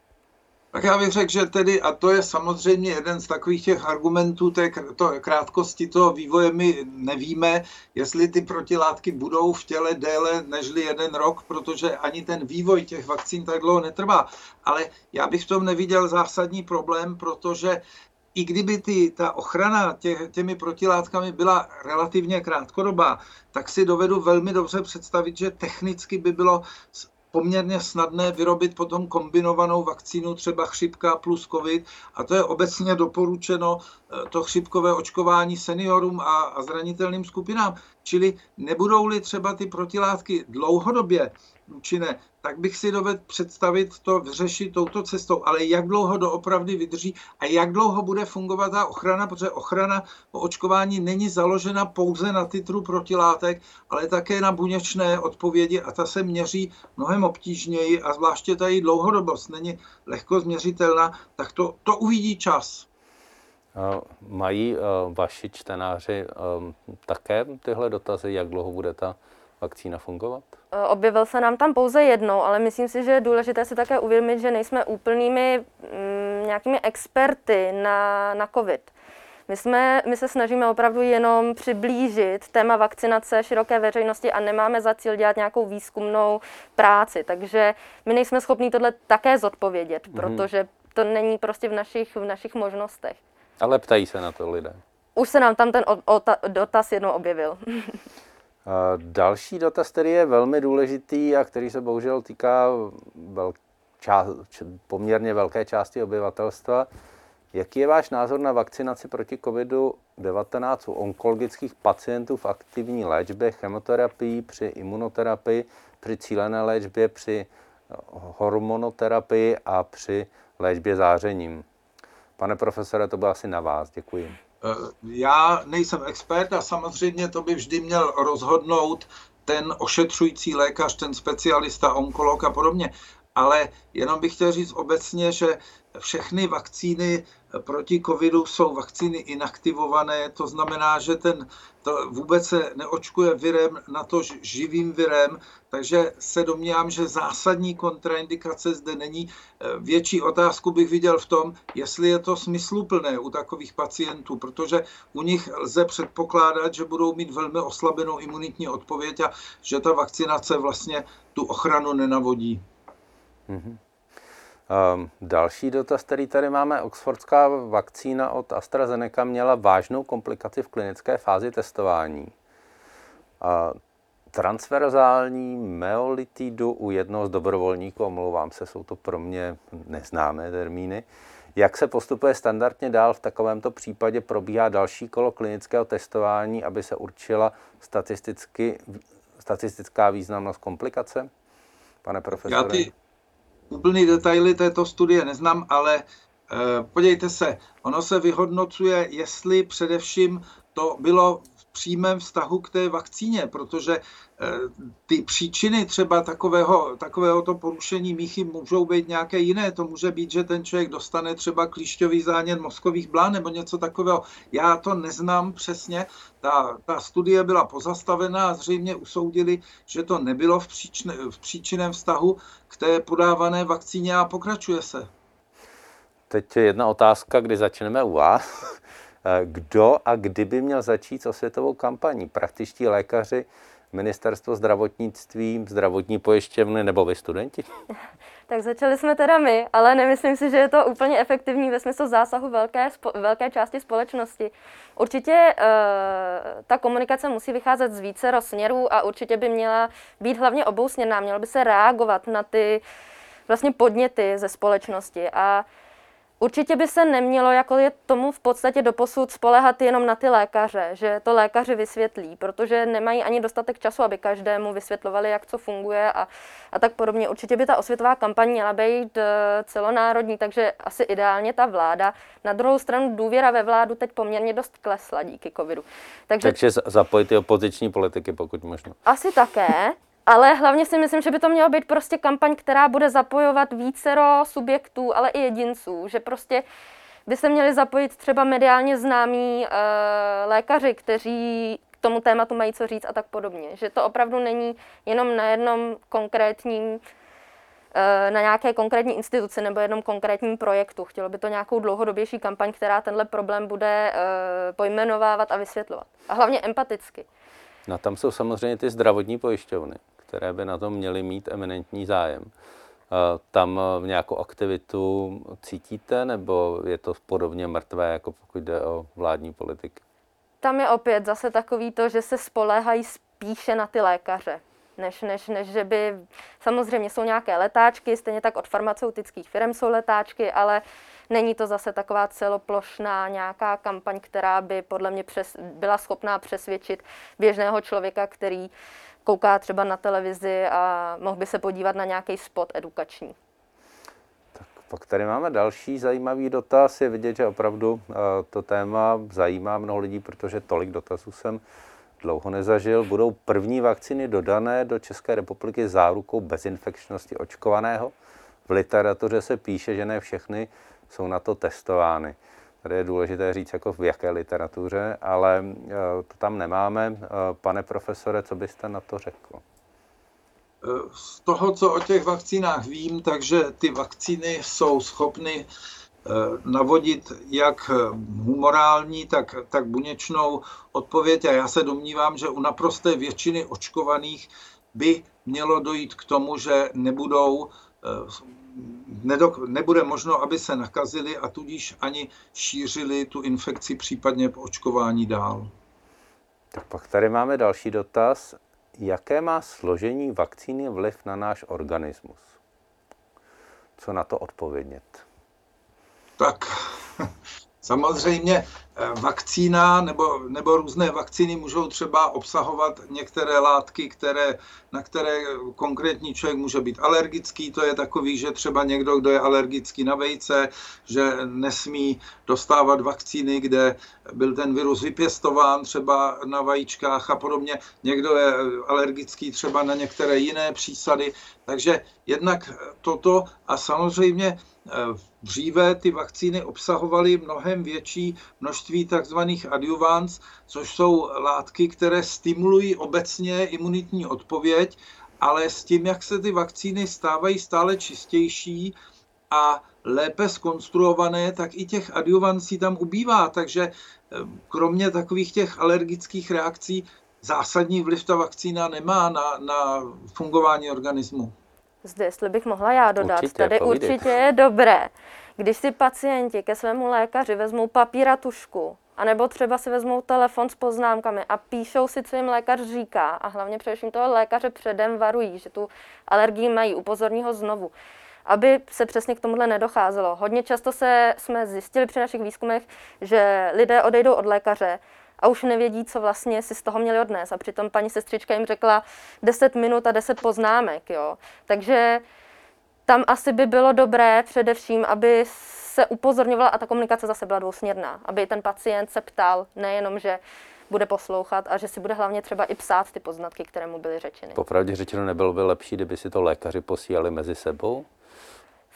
Tak já bych řekl, že tedy, a to je samozřejmě jeden z takových těch argumentů té to, krátkosti toho vývoje, my nevíme, jestli ty protilátky budou v těle déle nežli jeden rok, protože ani ten vývoj těch vakcín tak dlouho netrvá. Ale já bych v tom neviděl zásadní problém, protože i kdyby ty, ta ochrana tě, těmi protilátkami byla relativně krátkodobá, tak si dovedu velmi dobře představit, že technicky by bylo poměrně snadné vyrobit potom kombinovanou vakcínu, třeba chřipka plus covid. A to je obecně doporučeno eh, to chřipkové očkování seniorům a, a zranitelným skupinám. Čili nebudou-li třeba ty protilátky dlouhodobě účinné, tak bych si dovedl představit to vyřešit touto cestou. Ale jak dlouho doopravdy vydrží a jak dlouho bude fungovat ta ochrana, protože ochrana po očkování není založena pouze na titru protilátek, ale také na buněčné odpovědi a ta se měří mnohem obtížněji a zvláště ta její dlouhodobost není lehko změřitelná, tak to, to uvidí čas. Mají vaši čtenáři také tyhle dotazy, jak dlouho bude ta vakcína fungovat? Eh, objevil se nám tam pouze jednou, ale myslím si, že je důležité si také uvědomit, že nejsme úplnými mm, nějakými experty na, na COVID. My, jsme, my se snažíme opravdu jenom přiblížit téma vakcinace široké veřejnosti a nemáme za cíl dělat nějakou výzkumnou práci. Takže my nejsme schopni tohle také zodpovědět, mm-hmm. protože to není prostě v našich, v našich možnostech. Ale ptají se na to lidé. Už se nám tam ten dotaz jednou objevil. Další dotaz, který je velmi důležitý a který se bohužel týká vel, část, poměrně velké části obyvatelstva. Jaký je váš názor na vakcinaci proti COVID-19 u onkologických pacientů v aktivní léčbě, chemoterapii, při imunoterapii, při cílené léčbě, při eh, hormonoterapii a při léčbě zářením? Pane profesore, to bylo asi na vás. Děkuji. Eh, já nejsem expert a samozřejmě to by vždy měl rozhodnout ten ošetřující lékař, ten specialista, onkolog a podobně. Ale jenom bych chtěl říct obecně, že všechny vakcíny proti covidu jsou vakcíny inaktivované, to znamená, že ten to vůbec se neočkuje virem na to živým virem, takže se domnívám, že zásadní kontraindikace zde není. Větší otázku bych viděl v tom, jestli je to smysluplné u takových pacientů, protože u nich lze předpokládat, že budou mít velmi oslabenou imunitní odpověď a že ta vakcinace vlastně tu ochranu nenavodí. Mm-hmm. Um, další dotaz, který tady máme, oxfordská vakcína od AstraZeneca měla vážnou komplikaci v klinické fázi testování. Uh, transverzální meolitidu u jednoho z dobrovolníků, omlouvám se, jsou to pro mě neznámé termíny. Jak se postupuje standardně dál v takovémto případě? Probíhá další kolo klinického testování, aby se určila statisticky, statistická významnost komplikace? Pane profesore. Já ty, úplný detaily této studie neznám, ale eh, podívejte se, ono se vyhodnocuje, jestli především to bylo přímém vztahu k té vakcíně, protože eh, ty příčiny třeba takového, takového to porušení míchy můžou být nějaké jiné. To může být, že ten člověk dostane třeba klíšťový zánět mozkových blán nebo něco takového. Já to neznám přesně. Ta, ta studie byla pozastavená a zřejmě usoudili, že to nebylo v, příčne, v příčiném vztahu k té podávané vakcíně a pokračuje se. Teď jedna otázka, kdy začneme u vás. Kdo a kdyby měl začít s osvětovou kampaní? Praktičtí lékaři, ministerstvo zdravotnictví, zdravotní pojišťovny nebo vy studenti? Tak začali jsme teda my, ale nemyslím si, že je to úplně efektivní ve smyslu zásahu velké, velké části společnosti. Určitě uh, ta komunikace musí vycházet z více směrů a určitě by měla být hlavně obousměrná. Mělo by se reagovat na ty vlastně podněty ze společnosti a Určitě by se nemělo, jako je tomu v podstatě doposud, spolehat jenom na ty lékaře, že to lékaři vysvětlí, protože nemají ani dostatek času, aby každému vysvětlovali, jak co funguje a, a tak podobně. Určitě by ta osvětová kampaň měla být eh, celonárodní, takže asi ideálně ta vláda. Na druhou stranu důvěra ve vládu teď poměrně dost klesla díky covidu. Takže, takže zapojit ty opoziční politiky, pokud možno. Asi také. Ale hlavně si myslím, že by to mělo být prostě kampaň, která bude zapojovat vícero subjektů, ale i jedinců, že prostě by se měli zapojit třeba mediálně známí e, lékaři, kteří k tomu tématu mají co říct a tak podobně. Že to opravdu není jenom na jednom konkrétním eh, na nějaké konkrétní instituci nebo jednom konkrétním projektu. Chtělo by to nějakou dlouhodobější kampaň, která tenhle problém bude eh, pojmenovávat a vysvětlovat. A hlavně empaticky. No tam jsou samozřejmě ty zdravotní pojišťovny které by na tom měly mít eminentní zájem. Tam v nějakou aktivitu cítíte, nebo je to podobně mrtvé, jako pokud jde o vládní politiky? Tam je opět zase takový to, že se spoléhají spíše na ty lékaře, než, než, než že by... Samozřejmě jsou nějaké letáčky, stejně tak od farmaceutických firm jsou letáčky, ale není to zase taková celoplošná nějaká kampaň, která by podle mě přes, byla schopná přesvědčit běžného člověka, který kouká třeba na televizi a mohl by se podívat na nějaký spot edukační. Tak pak tady máme další zajímavý dotaz. Je vidět, že opravdu eh, to téma zajímá mnoho lidí, protože tolik dotazů jsem dlouho nezažil. Budou první vakcíny dodané do České republiky zárukou bezinfekčnosti očkovaného? V literatuře se píše, že ne všechny jsou na to testovány. Tady je důležité říct, jako v jaké literatuře, ale eh, to tam nemáme. Eh, pane profesore, co byste na to řekl? Eh, z toho, co o těch vakcínách vím, takže ty vakcíny jsou schopny navodit jak humorální, tak, tak buněčnou odpověď. A já se domnívám, že u naprosté většiny očkovaných by mělo dojít k tomu, že nebudou nedok- nebude možno, aby se nakazili a tudíž ani šířili tu infekci případně po očkování dál. Tak pak tady máme další dotaz. Jaké má složení vakcíny vliv na náš organismus? Co na to odpovědět? Tak samozřejmě vakcína nebo, nebo různé vakcíny můžou třeba obsahovat některé látky, které, na které konkrétní člověk může být alergický. To je takový, že třeba někdo, kdo je alergický na vejce, že nesmí dostávat vakcíny, kde byl ten virus vypěstován třeba na vajíčkách a podobně. Někdo je alergický třeba na některé jiné přísady. Takže jednak toto a samozřejmě eh, dříve ty vakcíny obsahovaly mnohem větší množství takzvaných adjuvans, což jsou látky, které stimulují obecně imunitní odpověď, ale s tím, jak se ty vakcíny stávají stále čistější a lépe skonstruované, tak i těch adjuvancí tam ubývá. Takže eh, kromě takových těch alergických reakcí zásadní vliv ta vakcína nemá na, na fungování organismu. Zde, jestli bych mohla já dodat, určitě, tady povídej. určitě je dobré, když si pacienti ke svému lékaři vezmou papír a tušku, anebo třeba si vezmou telefon s poznámkami a píšou si, co jim lékař říká a hlavně především toho lékaře předem varují, že tu alergii mají, upozorní ho znovu aby se přesně k tomuhle nedocházelo. Hodně často se jsme zjistili při našich výzkumech, že lidé odejdou od lékaře a už nevědí, co vlastně si z toho měli odnést. A přitom paní sestřička jim řekla 10 minut a 10 poznámek. Jo. Takže tam asi by bylo dobré především, aby se upozorňovala a ta komunikace zase byla dvousměrná, aby ten pacient se ptal nejenom, že bude poslouchat a že si bude hlavně třeba i psát ty poznatky, které mu byly řečeny. Popravdě řečeno, nebylo by lepší, kdyby si to lékaři posílali mezi sebou?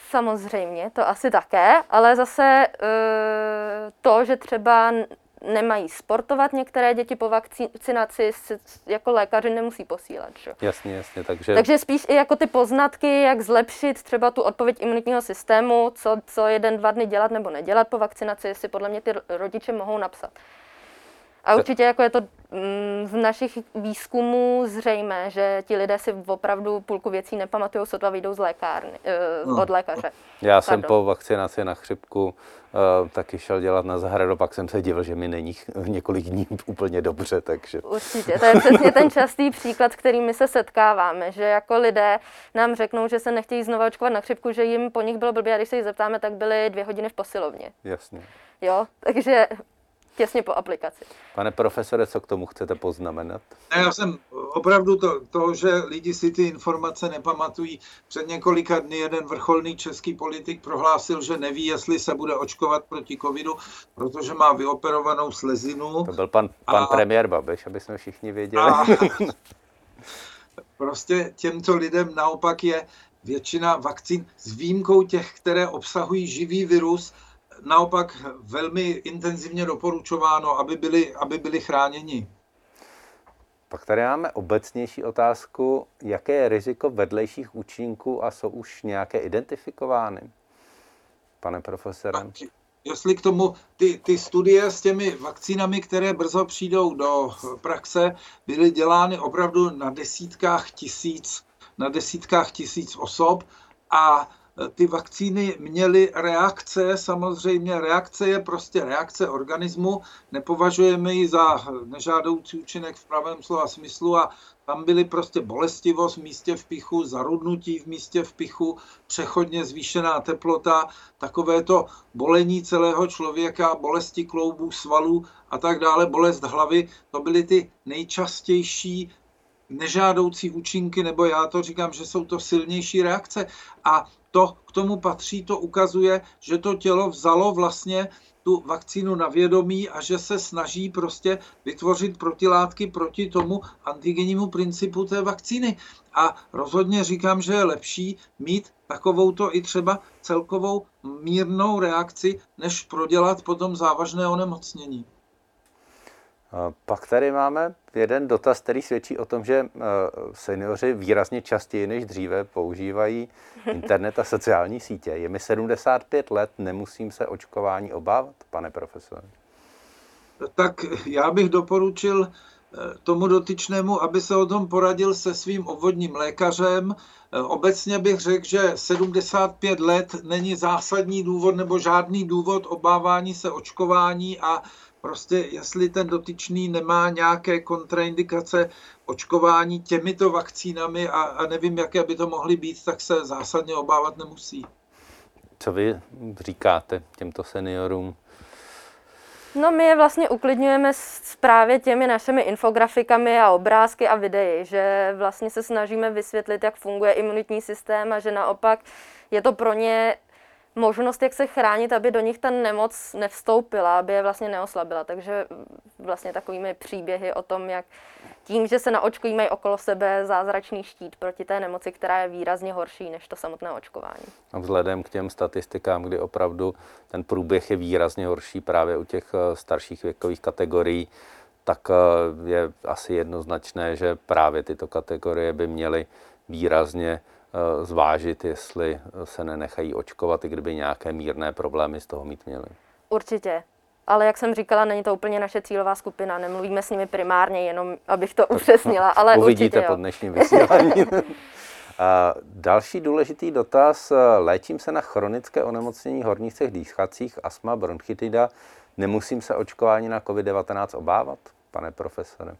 Samozřejmě, to asi také, ale zase eh, to, že třeba nemají sportovat některé děti po vakcinaci, jako lékaři nemusí posílat. Že? Jasně, jasně. Takže... takže spíš i jako ty poznatky, jak zlepšit třeba tu odpověď imunitního systému, co, co jeden, dva dny dělat nebo nedělat po vakcinaci, si podle mě ty rodiče mohou napsat. A určitě jako je to mm, z našich výzkumů zřejmé, že ti lidé si opravdu půlku věcí nepamatují, sotva vyjdou z lékárny, no. od lékaře. Já Pardon. jsem po vakcinaci na chřipku uh, taky šel dělat na zahradu, pak jsem se divil, že mi není několik dní úplně dobře, takže... Určitě, to je přesně ten častý příklad, s kterými se setkáváme, že jako lidé nám řeknou, že se nechtějí znovu očkovat na chřipku, že jim po nich bylo blbě a když se jich zeptáme, tak byly dvě hodiny v posilovně. Jasně. Jo, takže těsně po aplikaci. Pane profesore, co k tomu chcete poznamenat? Já jsem opravdu to, to, že lidi si ty informace nepamatují. Před několika dny jeden vrcholný český politik prohlásil, že neví, jestli se bude očkovat proti covidu, protože má vyoperovanou slezinu. To byl pan, pan a, premiér Babiš, aby jsme všichni věděli. A, prostě těmto lidem naopak je většina vakcín s výjimkou těch, které obsahují živý virus, naopak velmi intenzivně doporučováno, aby byli, aby byli chráněni. Pak tady máme obecnější otázku, jaké je riziko vedlejších účinků a jsou už nějaké identifikovány, pane profesore? Jestli k tomu ty, ty studie s těmi vakcínami, které brzo přijdou do praxe, byly dělány opravdu na desítkách tisíc, na desítkách tisíc osob a ty vakcíny měly reakce, samozřejmě reakce je prostě reakce organismu, nepovažujeme ji za nežádoucí účinek v pravém slova smyslu a tam byly prostě bolestivost v místě vpichu, zarudnutí v místě vpichu, přechodně zvýšená teplota, takovéto bolení celého člověka, bolesti kloubů, svalů a tak dále, bolest hlavy, to byly ty nejčastější nežádoucí účinky, nebo já to říkám, že jsou to silnější reakce. A to k tomu patří, to ukazuje, že to tělo vzalo vlastně tu vakcínu na vědomí a že se snaží prostě vytvořit protilátky proti tomu antigennímu principu té vakcíny. A rozhodně říkám, že je lepší mít takovouto i třeba celkovou mírnou reakci, než prodělat potom závažné onemocnění. Pak tady máme jeden dotaz, který svědčí o tom, že eh, seniori výrazně častěji než dříve používají internet a sociální sítě. Je mi 75 let, nemusím se očkování obávat, pane profesore? Tak já bych doporučil eh, tomu dotyčnému, aby se o tom poradil se svým obvodním lékařem. Eh, obecně bych řekl, že 75 let není zásadní důvod nebo žádný důvod obávání se očkování a prostě jestli ten dotyčný nemá nějaké kontraindikace očkování těmito vakcínami a, a nevím, jaké by to mohly být, tak se zásadně obávat nemusí. Co vy říkáte těmto seniorům? No my je vlastně uklidňujeme právě těmi našimi infografikami a obrázky a videi, že vlastně se snažíme vysvětlit, jak funguje imunitní systém a že naopak je to pro ně možnost, jak se chránit, aby do nich ta nemoc nevstoupila, aby je vlastně neoslabila. Takže vlastně takovými příběhy o tom, jak tím, že se naočkují, mají okolo sebe zázračný štít proti té nemoci, která je výrazně horší než to samotné očkování. A vzhledem k těm statistikám, kdy opravdu ten průběh je výrazně horší právě u těch eh, starších věkových kategorií, tak eh, je asi jednoznačné, že právě tyto kategorie by měly výrazně zvážit, jestli se nenechají očkovat, i kdyby nějaké mírné problémy z toho mít měli. Určitě. Ale jak jsem říkala, není to úplně naše cílová skupina, nemluvíme s nimi primárně, jenom abych to upřesnila, ale Uvidíte určitě, po dnešním vysílání. A další důležitý dotaz. Léčím se na chronické onemocnění horních cech dýchacích, astma, bronchitida. Nemusím se očkování na COVID-19 obávat, pane profesore?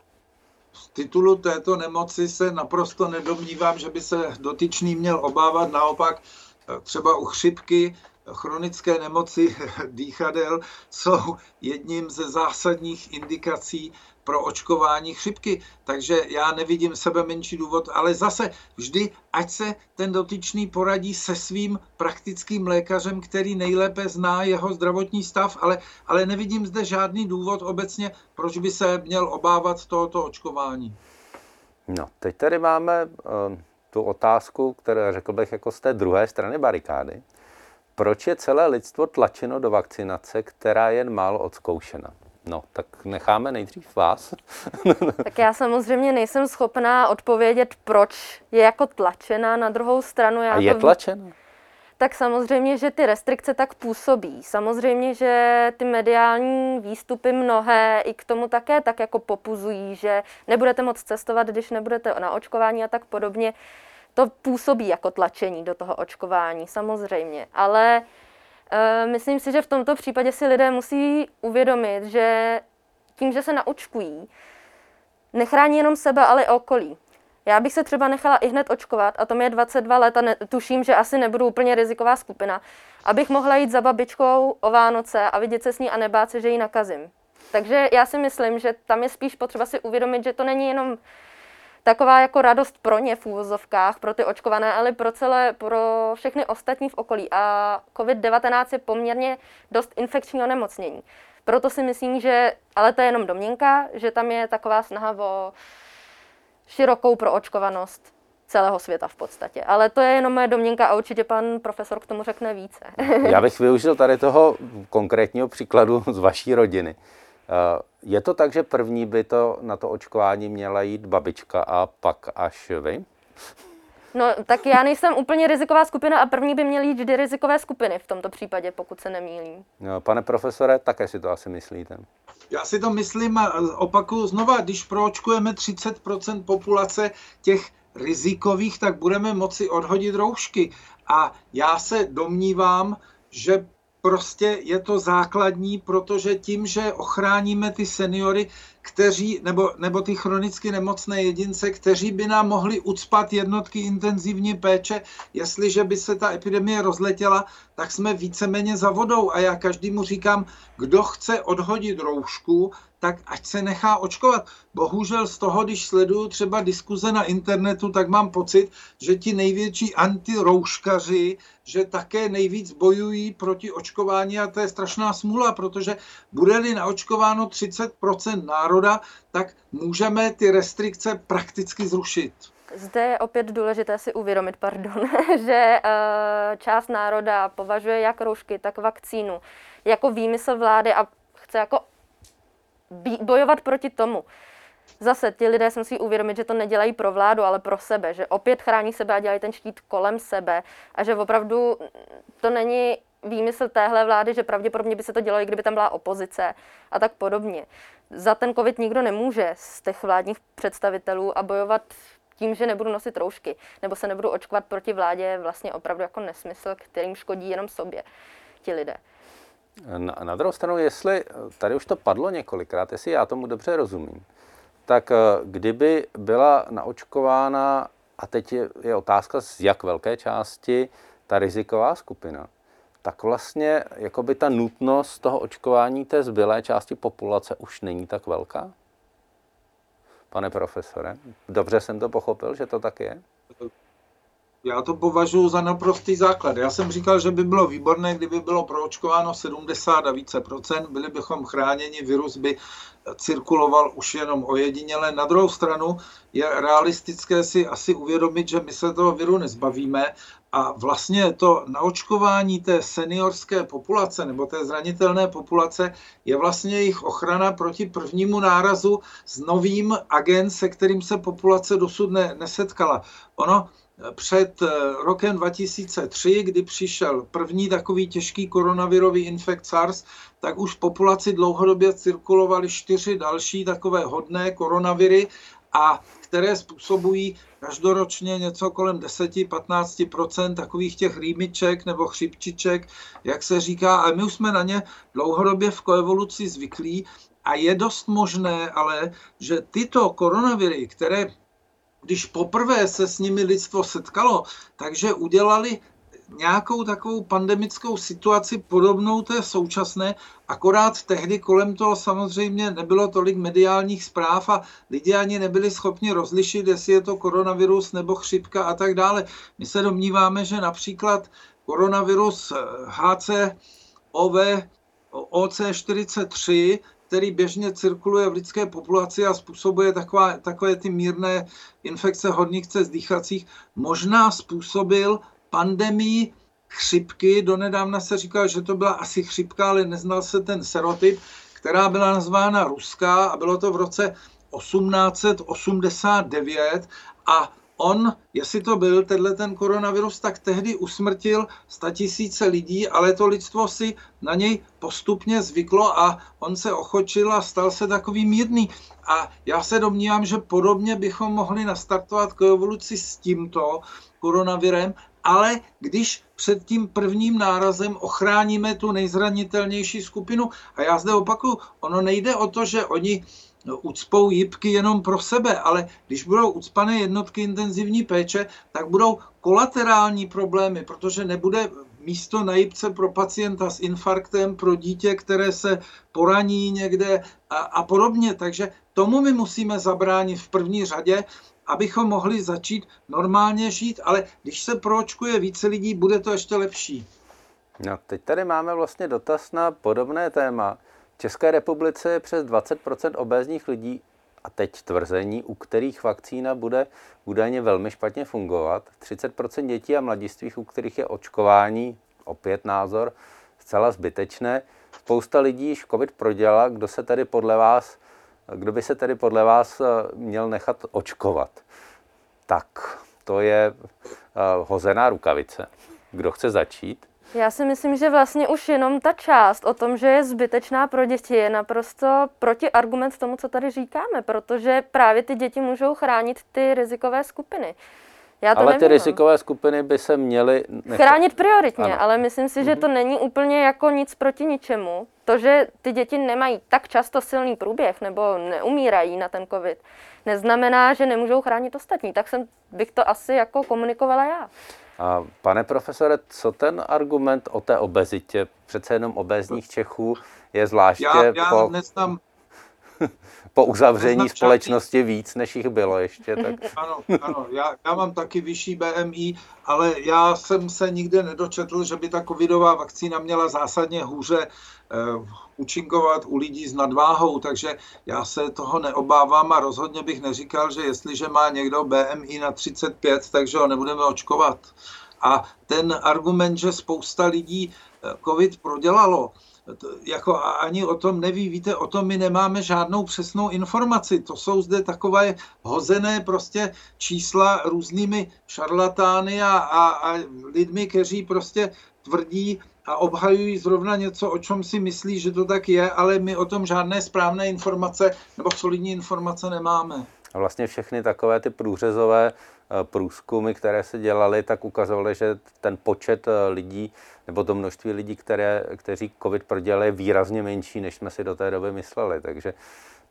Z titulu této nemoci se naprosto nedomnívám, že by se dotyčný měl obávat. Naopak třeba u chřipky chronické nemoci dýchadel jsou jedním ze zásadních indikací pro očkování chřipky. Takže já nevidím sebe menší důvod, ale zase vždy, ať se ten dotyčný poradí se svým praktickým lékařem, který nejlépe zná jeho zdravotní stav, ale, ale nevidím zde žádný důvod obecně, proč by se měl obávat tohoto očkování. No, teď tady máme uh, tu otázku, kterou řekl bych jako z té druhé strany barikády. Proč je celé lidstvo tlačeno do vakcinace, která je jen málo odzkoušena? No, tak necháme nejdřív vás. tak já samozřejmě nejsem schopná odpovědět, proč je jako tlačená na druhou stranu. Já A je to... tlačená? Tak samozřejmě, že ty restrikce tak působí. Samozřejmě, že ty mediální výstupy mnohé i k tomu také tak jako popuzují, že nebudete moc cestovat, když nebudete na očkování a tak podobně. To působí jako tlačení do toho očkování, samozřejmě. Ale uh, myslím si, že v tomto případě si lidé musí uvědomit, že tím, že se naočkují, nechrání jenom sebe, ale i okolí. Já bych se třeba nechala i hned očkovat, a to mi je 22 let a ne, tuším, že asi nebudu úplně riziková skupina, abych mohla jít za babičkou o Vánoce a vidět se s ní a nebát se, že ji nakazím. Takže já si myslím, že tam je spíš potřeba si uvědomit, že to není jenom taková jako radost pro ně v úvozovkách, pro ty očkované, ale pro celé, pro všechny ostatní v okolí. A COVID-19 je poměrně dost infekční onemocnění. Proto si myslím, že, ale to je jenom domněnka, že tam je taková snaha o širokou proočkovanost celého světa v podstatě. Ale to je jenom moje domněnka a určitě pan profesor k tomu řekne více. Já bych využil tady toho konkrétního příkladu z vaší rodiny. Eh, je to tak, že první by to na to očkování měla jít babička a pak až vy? No, tak já nejsem úplně riziková skupina a první by měly jít vždy rizikové skupiny v tomto případě, pokud se nemýlím. No, pane profesore, také si to asi myslíte? Já si to myslím a opakuju znova, když proočkujeme 30% populace těch rizikových, tak budeme moci odhodit roušky. A já se domnívám, že prostě je to základní, protože tím, že ochráníme ty seniory, kteří, nebo, nebo ty chronicky nemocné jedince, kteří by nám mohli ucpat jednotky intenzivní péče, jestliže by se ta epidemie rozletěla, tak jsme víceméně za vodou. A já každému říkám, kdo chce odhodit roušku, tak ať se nechá očkovat. Bohužel z toho, když sleduju třeba diskuze na internetu, tak mám pocit, že ti největší antirouškaři, že také nejvíc bojují proti očkování a to je strašná smůla, protože bude-li naočkováno 30% národa, tak můžeme ty restrikce prakticky zrušit. Zde je opět důležité si uvědomit, pardon, že uh, část národa považuje jak roušky, tak vakcínu jako výmysl vlády a chce jako bojovat proti tomu. Zase ti lidé si musí uvědomit, že to nedělají pro vládu, ale pro sebe, že opět chrání sebe a dělají ten štít kolem sebe a že opravdu to není výmysl téhle vlády, že pravděpodobně by se to dělalo, i kdyby tam byla opozice a tak podobně. Za ten covid nikdo nemůže z těch vládních představitelů a bojovat tím, že nebudu nosit roušky nebo se nebudu očkovat proti vládě, je vlastně opravdu jako nesmysl, kterým škodí jenom sobě ti lidé. Na, na druhou stranu, jestli, tady už to padlo několikrát, jestli já tomu dobře rozumím, tak eh, kdyby byla naočkována, a teď je, je otázka, z jak velké části ta riziková skupina, tak vlastně jakoby ta nutnost toho očkování té zbylé části populace už není tak velká? Pane profesore, dobře jsem to pochopil, že to tak je? Já to považuji za naprostý základ. Já jsem říkal, že by bylo výborné, kdyby bylo proočkováno 70 a více procent, byli bychom chráněni, virus by cirkuloval už jenom ojediněle. Na druhou stranu je realistické si asi uvědomit, že my se toho viru nezbavíme a vlastně to naočkování té seniorské populace nebo té zranitelné populace je vlastně jejich ochrana proti prvnímu nárazu s novým agent, se kterým se populace dosud ne, nesetkala. Ono před eh, rokem 2003, kdy přišel první takový těžký koronavirový infekt SARS, tak už v populaci dlouhodobě cirkulovaly čtyři další takové hodné koronaviry, a které způsobují každoročně něco kolem 10-15% takových těch rýmiček nebo chřipčiček, jak se říká, a my už jsme na ně dlouhodobě v koevoluci zvyklí a je dost možné ale, že tyto koronaviry, které když poprvé se s nimi lidstvo setkalo, takže udělali nějakou takovou pandemickou situaci podobnou té současné, akorát tehdy kolem toho samozřejmě nebylo tolik mediálních zpráv a lidi ani nebyli schopni rozlišit, jestli je to koronavirus nebo chřipka a tak dále. My se domníváme, že například koronavirus HCOV OC43 který běžně cirkuluje v lidské populaci a způsobuje taková, takové ty mírné infekce horních cest dýchacích, možná způsobil pandemii chřipky. Donedávna se říkal, že to byla asi chřipka, ale neznal se ten serotyp, která byla nazvána ruská a bylo to v roce 1889 a on, jestli to byl tenhle ten koronavirus, tak tehdy usmrtil tisíce lidí, ale to lidstvo si na něj postupně zvyklo a on se ochočil a stal se takový mírný. A já se domnívám, že podobně bychom mohli nastartovat k evoluci s tímto koronavirem, ale když před tím prvním nárazem ochráníme tu nejzranitelnější skupinu, a já zde opakuju, ono nejde o to, že oni no, ucpou jipky jenom pro sebe, ale když budou ucpané jednotky intenzivní péče, tak budou kolaterální problémy, protože nebude místo na jipce pro pacienta s infarktem, pro dítě, které se poraní někde a, a podobně. Takže tomu my musíme zabránit v první řadě abychom mohli začít normálně žít, ale když se proočkuje více lidí, bude to ještě lepší. No, teď tady máme vlastně dotaz na podobné téma. V České republice je přes 20% obézních lidí a teď tvrzení, u kterých vakcína bude údajně velmi špatně fungovat. 30% dětí a mladistvých, u kterých je očkování, opět názor, zcela zbytečné. Spousta lidí již COVID prodělala, kdo se tedy podle vás kdo by se tedy podle vás eh, měl nechat očkovat? Tak, to je uh, hozená rukavice. Kdo chce začít? Já si myslím, že vlastně už jenom ta část o tom, že je zbytečná pro děti, je naprosto protiargument tomu, co tady říkáme, protože právě ty děti můžou chránit ty rizikové skupiny. Já to ale nevím, ty rizikové skupiny by se měly... Nechat... Chránit prioritně, ano. ale myslím si, že mhm. to není úplně jako nic proti ničemu. To, že ty děti nemají tak často silný průběh nebo neumírají na ten covid, neznamená, že nemůžou chránit ostatní. Tak jsem bych to asi jako komunikovala já. A pane profesore, co ten argument o té obezitě, přece jenom obezních Čechů, je zvláště já, já po... Neznám, po uzavření společnosti víc, než jich bylo ještě. Tak. Ano, ano, já, já mám taky vyšší BMI, ale já jsem se nikde nedočetl, že by ta covidová vakcína měla zásadně hůře uh, účinkovat u lidí s nadváhou, takže já se toho neobávám a rozhodně bych neříkal, že jestliže má někdo BMI na 35, takže ho nebudeme očkovat. A ten argument, že spousta lidí eh, COVID prodělalo, jako ani o tom neví, víte, o tom my nemáme žádnou přesnou informaci. To jsou zde takové hozené prostě čísla různými šarlatány a, a, a lidmi, kteří prostě tvrdí a obhajují zrovna něco, o čem si myslí, že to tak je, ale my o tom žádné správné informace nebo solidní informace nemáme. A vlastně všechny takové ty průřezové eh, průzkumy, které se dělaly, tak ukazovaly, že ten počet eh, lidí nebo to množství lidí, které, kteří COVID prodělali, je výrazně menší, než jsme si do té doby mysleli. Takže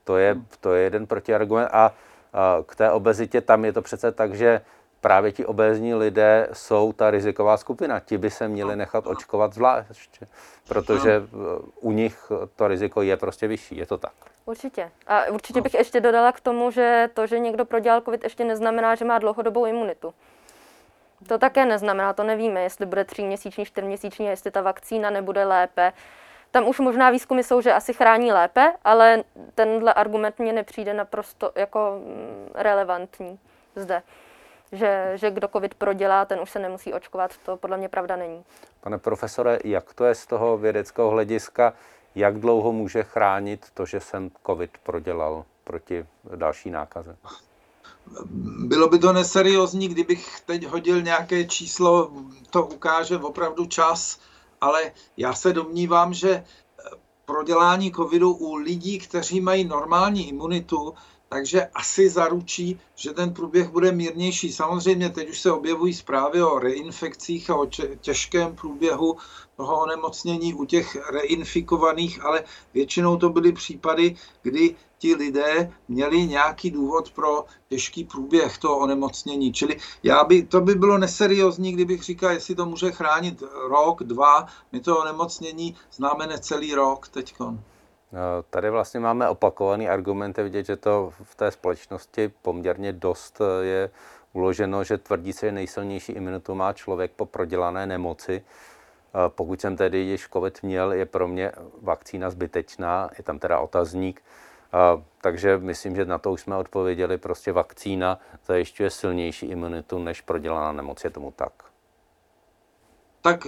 to je, to je jeden protiargument. A, a k té obezitě tam je to přece tak, že právě ti obézní lidé jsou ta riziková skupina. Ti by se měli nechat očkovat zvlášť, protože u nich to riziko je prostě vyšší. Je to tak. Určitě. A určitě bych ještě dodala k tomu, že to, že někdo prodělal COVID, ještě neznamená, že má dlouhodobou imunitu. To také neznamená, to nevíme, jestli bude tříměsíční, čtyřměsíční, jestli ta vakcína nebude lépe. Tam už možná výzkumy jsou, že asi chrání lépe, ale tenhle argument mně nepřijde naprosto jako mm, relevantní zde. Že, že kdo covid prodělá, ten už se nemusí očkovat, to podle mě pravda není. Pane profesore, jak to je z toho vědeckého hlediska, jak dlouho může chránit to, že jsem covid prodělal proti další nákaze? bylo by to neseriózní, kdybych teď hodil nějaké číslo, to ukáže opravdu čas, ale já se domnívám, že prodělání covidu u lidí, kteří mají normální imunitu, takže asi zaručí, že ten průběh bude mírnější. Samozřejmě teď už se objevují zprávy o reinfekcích a o těžkém průběhu toho onemocnění u těch reinfikovaných, ale většinou to byly případy, kdy ti lidé měli nějaký důvod pro těžký průběh toho onemocnění. Čili já by, to by bylo neseriózní, kdybych říkal, jestli to může chránit rok, dva. My to onemocnění známe necelý rok teďkon. No, tady vlastně máme opakovaný argument, vidět, že to v té společnosti poměrně dost je uloženo, že tvrdí se, že nejsilnější imunitu má člověk po prodělané nemoci. Pokud jsem tedy již COVID měl, je pro mě vakcína zbytečná, je tam teda otazník. Takže myslím, že na to už jsme odpověděli, prostě vakcína zajišťuje silnější imunitu než prodělaná nemoc, je tomu tak. Tak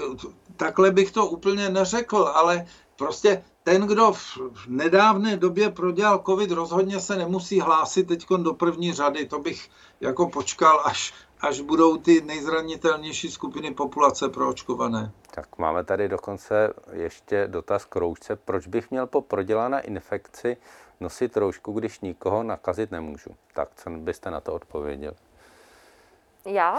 takhle bych to úplně neřekl, ale prostě ten, kdo v nedávné době prodělal covid, rozhodně se nemusí hlásit teď do první řady. To bych jako počkal, až, až budou ty nejzranitelnější skupiny populace proočkované. Tak máme tady dokonce ještě dotaz k roušce. Proč bych měl po prodělané infekci nosit roušku, když nikoho nakazit nemůžu? Tak co byste na to odpověděl? Já?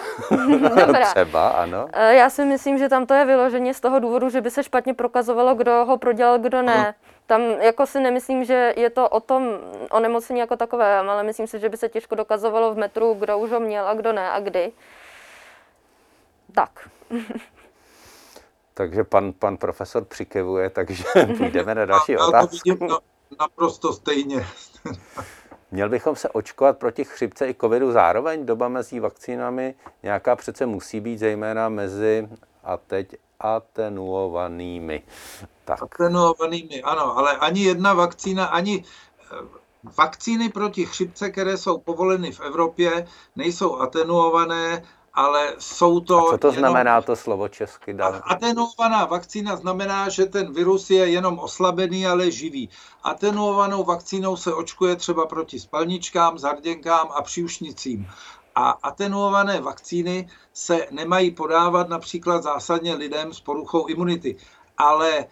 Třeba, ano. Eh, já si myslím, že tam to je vyloženě z toho důvodu, že by se špatně prokazovalo, kdo ho prodělal, kdo ne. Tam jako si nemyslím, že je to o tom onemocnění jako takové, ale myslím si, že by se těžko dokazovalo v metru, kdo už ho měl a kdo ne a kdy. Tak. takže pan, pan profesor přikevuje, takže půjdeme na další otázku. Já to vidím naprosto stejně. Měl bychom se očkovat proti chřipce i covidu zároveň? Doba mezi vakcínami nějaká přece musí být, zejména mezi a teď atenuovanými. Tak. Atenuovanými, ano, ale ani jedna vakcína, ani eh, vakcíny proti chřipce, které jsou povoleny v Evropě, nejsou atenuované ale jsou to... A co to jenom... znamená to slovo česky? Dá? Atenuovaná vakcína znamená, že ten virus je jenom oslabený, ale živý. Atenuovanou vakcínou se očkuje třeba proti spalničkám, zarděnkám a příušnicím. A atenuované vakcíny se nemají podávat například zásadně lidem s poruchou imunity. Ale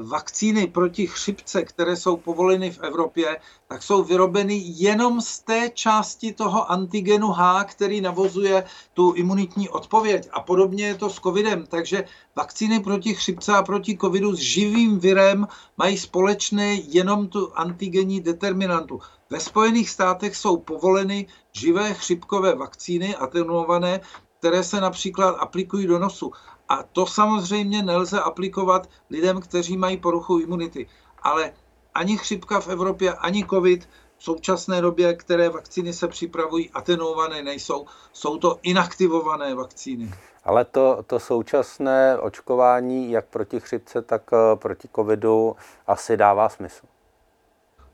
vakcíny proti chřipce, které jsou povoleny v Evropě, tak jsou vyrobeny jenom z té části toho antigenu H, který navozuje tu imunitní odpověď. A podobně je to s covidem. Takže vakcíny proti chřipce a proti covidu s živým virem mají společné jenom tu antigenní determinantu. Ve Spojených státech jsou povoleny živé chřipkové vakcíny atenuované, které se například aplikují do nosu. A to samozřejmě nelze aplikovat lidem, kteří mají poruchu imunity. Ale ani chřipka v Evropě, ani COVID v současné době, které vakcíny se připravují, atenuované nejsou. Jsou to inaktivované vakcíny. Ale to, to současné očkování, jak proti chřipce, tak eh, proti covidu, asi dává smysl.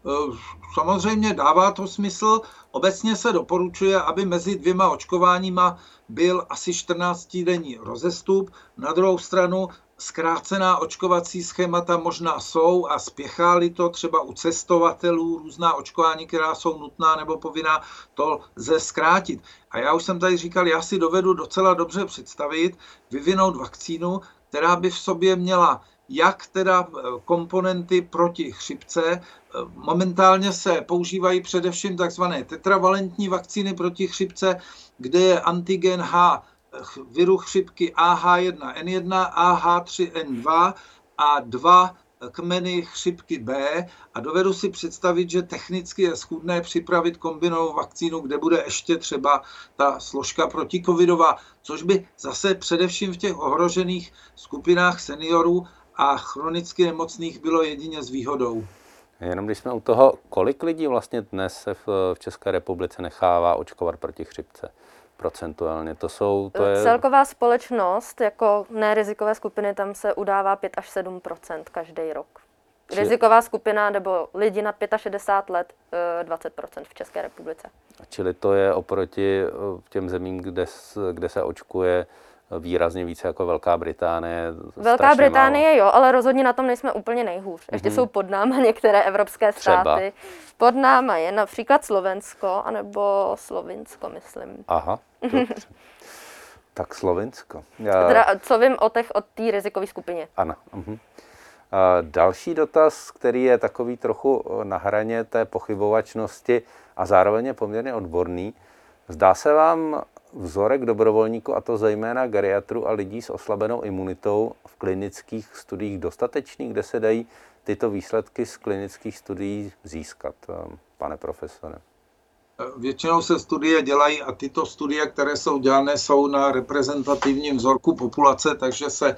Eh, samozřejmě dává to smysl. Obecně se doporučuje, aby mezi dvěma očkováníma byl asi 14-denní rozestup. Na druhou stranu zkrácená očkovací schémata možná jsou a spěchá to třeba u cestovatelů, různá očkování, která jsou nutná nebo povinná, to lze zkrátit. A já už jsem tady říkal, já si dovedu docela dobře představit, vyvinout vakcínu, která by v sobě měla jak teda eh, komponenty proti chřipce. Eh, momentálně se používají především takzvané tetravalentní vakcíny proti chřipce, kde je antigen H eh, viru chřipky AH1N1, AH3N2 a dva kmeny chřipky B a dovedu si představit, že technicky je schůdné připravit kombinovou vakcínu, kde bude ještě třeba ta složka protikovidová, což by zase především v těch ohrožených skupinách seniorů a chronicky nemocných bylo jedině s výhodou. Jenom když jsme u toho, kolik lidí vlastně dnes se v, v České republice nechává očkovat proti chřipce? Procentuálně to jsou, to je... Celková společnost jako nerizikové skupiny, tam se udává 5 až 7% každý rok. Či... Riziková skupina nebo lidi nad 65 let 20 eh, v České republice. Čili to je oproti eh, těm zemím, kde, kde se očkuje výrazně více jako Velká Británie. Velká Británie málo. jo, ale rozhodně na tom nejsme úplně nejhůř. Ještě mm-hmm. jsou pod náma některé evropské státy. Třeba. Pod náma je například Slovensko, anebo Slovinsko, myslím. Aha, tak Slovinsko. Já... Teda, co vím o těch, od té rizikové skupině. Ano. Uh-huh. A další dotaz, který je takový trochu na hraně té pochybovačnosti a zároveň je poměrně odborný. Zdá se vám vzorek dobrovolníků, a to zejména geriatrů a lidí s oslabenou imunitou v klinických studiích dostatečný, kde se dají tyto výsledky z klinických studií získat, eh, pane profesore? Většinou se studie dělají a tyto studie, které jsou dělané, jsou na reprezentativním vzorku populace, takže se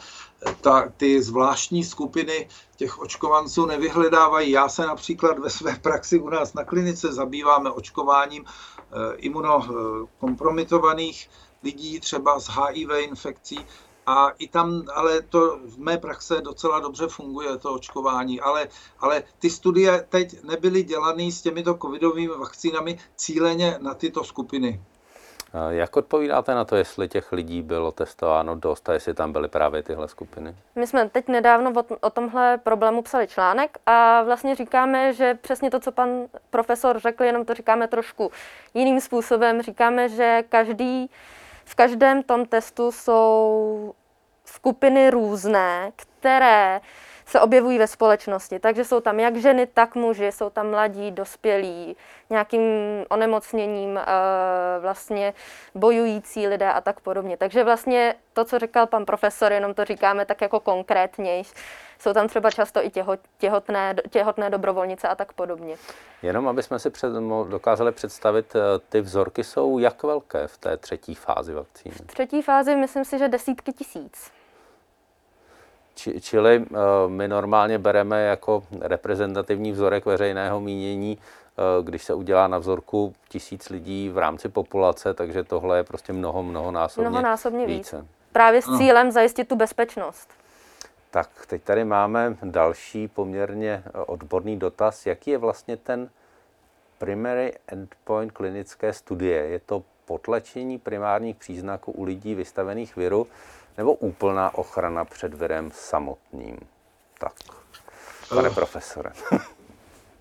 ta, ty zvláštní skupiny těch očkovanců nevyhledávají. Já se například ve své praxi u nás na klinice zabýváme očkováním Eh, imunokompromitovaných lidí, třeba s HIV infekcí. A i tam, ale to v mé praxe docela dobře funguje, to očkování. Ale, ale ty studie teď nebyly dělané s těmito covidovými vakcínami cíleně na tyto skupiny. Jak odpovídáte na to, jestli těch lidí bylo testováno dost a jestli tam byly právě tyhle skupiny? My jsme teď nedávno o tomhle problému psali článek a vlastně říkáme, že přesně to, co pan profesor řekl, jenom to říkáme trošku jiným způsobem. Říkáme, že každý, v každém tom testu jsou skupiny různé, které se objevují ve společnosti. Takže jsou tam jak ženy, tak muži, jsou tam mladí, dospělí, nějakým onemocněním eh, vlastně bojující lidé a tak podobně. Takže vlastně to, co říkal pan profesor, jenom to říkáme tak jako konkrétněji. Jsou tam třeba často i těhotné, těhotné dobrovolnice a tak podobně. Jenom aby jsme si před, dokázali představit, eh, ty vzorky jsou jak velké v té třetí fázi vakcíny? V třetí fázi myslím si, že desítky tisíc. Či, čili uh, my normálně bereme jako reprezentativní vzorek veřejného mínění, uh, když se udělá na vzorku tisíc lidí v rámci populace, takže tohle je prostě mnoho, mnohonásobně, mnohonásobně více. víc. Právě s cílem zajistit tu bezpečnost. Tak teď tady máme další poměrně eh, odborný dotaz. Jaký je vlastně ten primary endpoint klinické studie? Je to potlačení primárních příznaků u lidí vystavených viru nebo úplná ochrana před virem samotným? Tak, pane uh, profesore.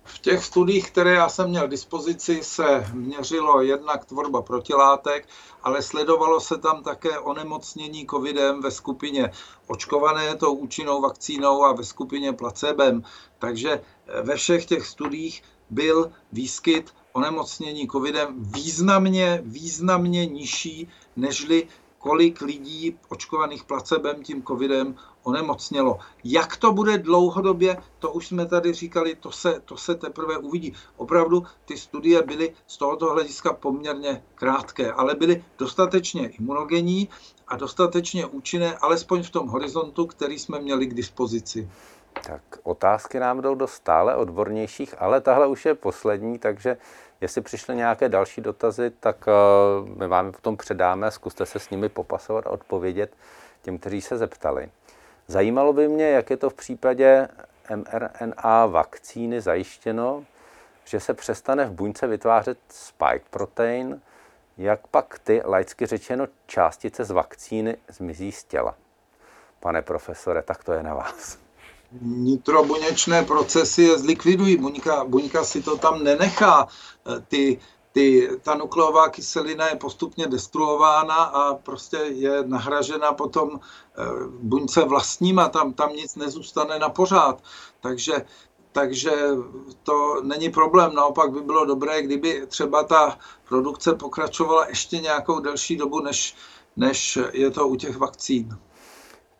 V těch studiích, které já jsem měl k dispozici, se měřilo jednak tvorba protilátek, ale sledovalo se tam také onemocnění covidem ve skupině očkované tou účinnou vakcínou a ve skupině placebem. Takže eh, ve všech těch studiích byl výskyt onemocnění covidem významně, významně nižší, nežli kolik lidí očkovaných placebem tím covidem onemocnělo. Jak to bude dlouhodobě, to už jsme tady říkali, to se, to se teprve uvidí. Opravdu ty studie byly z tohoto hlediska poměrně krátké, ale byly dostatečně imunogenní a dostatečně účinné, alespoň v tom horizontu, který jsme měli k dispozici. Tak otázky nám jdou do stále odbornějších, ale tahle už je poslední, takže Jestli přišly nějaké další dotazy, tak eh, my vám je potom předáme, zkuste se s nimi popasovat a odpovědět těm, kteří se zeptali. Zajímalo by mě, jak je to v případě mRNA vakcíny zajištěno, že se přestane v buňce vytvářet spike protein, jak pak ty, laicky řečeno, částice z vakcíny zmizí z těla. Pane profesore, tak to je na vás nitrobuněčné procesy je zlikvidují. Buňka, buňka si to tam nenechá. E, ty, ty, ta nukleová kyselina je postupně destruována a prostě je nahražena potom e, buňce vlastníma, tam, tam nic nezůstane na pořád. Takže, takže to není problém. Naopak by bylo dobré, kdyby třeba ta produkce pokračovala ještě nějakou delší dobu, než, než je to u těch vakcín.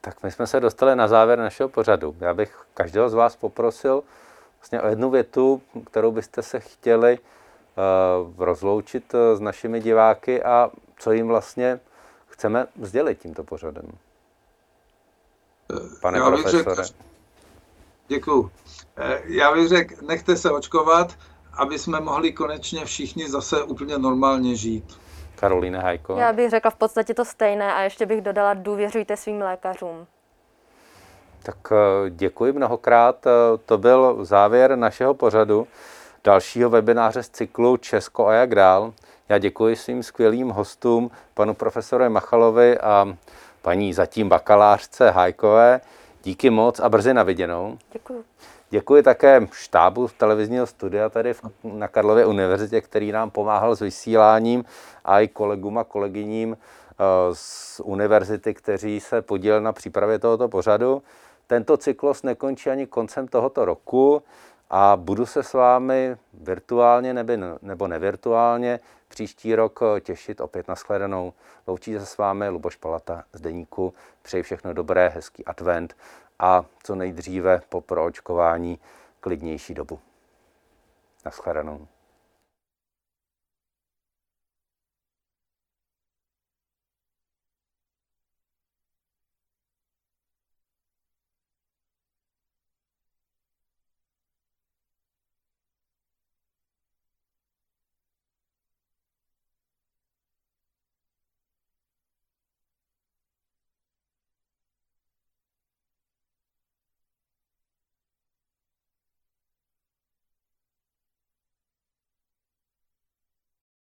Tak my jsme se dostali na závěr našeho pořadu. Já bych každého z vás poprosil vlastně o jednu větu, kterou byste se chtěli uh, rozloučit uh, s našimi diváky a co jim vlastně chceme sdělit tímto pořadem. Pane Já profesore. Řekl, děkuju. Eh, já bych řekl, nechte se očkovat, aby jsme mohli konečně všichni zase úplně normálně žít. Karolína Hajko. Já bych řekla v podstatě to stejné a ještě bych dodala, důvěřujte svým lékařům. Tak eh, děkuji mnohokrát. Eh, to byl závěr našeho pořadu, dalšího webináře z cyklu Česko a jak dál. Já děkuji svým skvělým hostům, panu profesoru Machalovi a paní zatím bakalářce Hajkové. Díky moc a brzy na viděnou. Děkuji. Děkuji také štábu televizního studia tady na Karlově univerzitě, který nám pomáhal s vysíláním a i kolegům a kolegyním eh, z univerzity, kteří se podíleli na přípravě tohoto pořadu. Tento cyklus nekončí ani koncem tohoto roku a budu se s vámi virtuálně nebo nevirtuálně příští rok eh, těšit opět na shledanou. Loučí se s vámi Luboš Palata z Deníku. Přeji všechno dobré, hezký advent a co nejdříve po proočkování klidnější dobu. Naschledanou.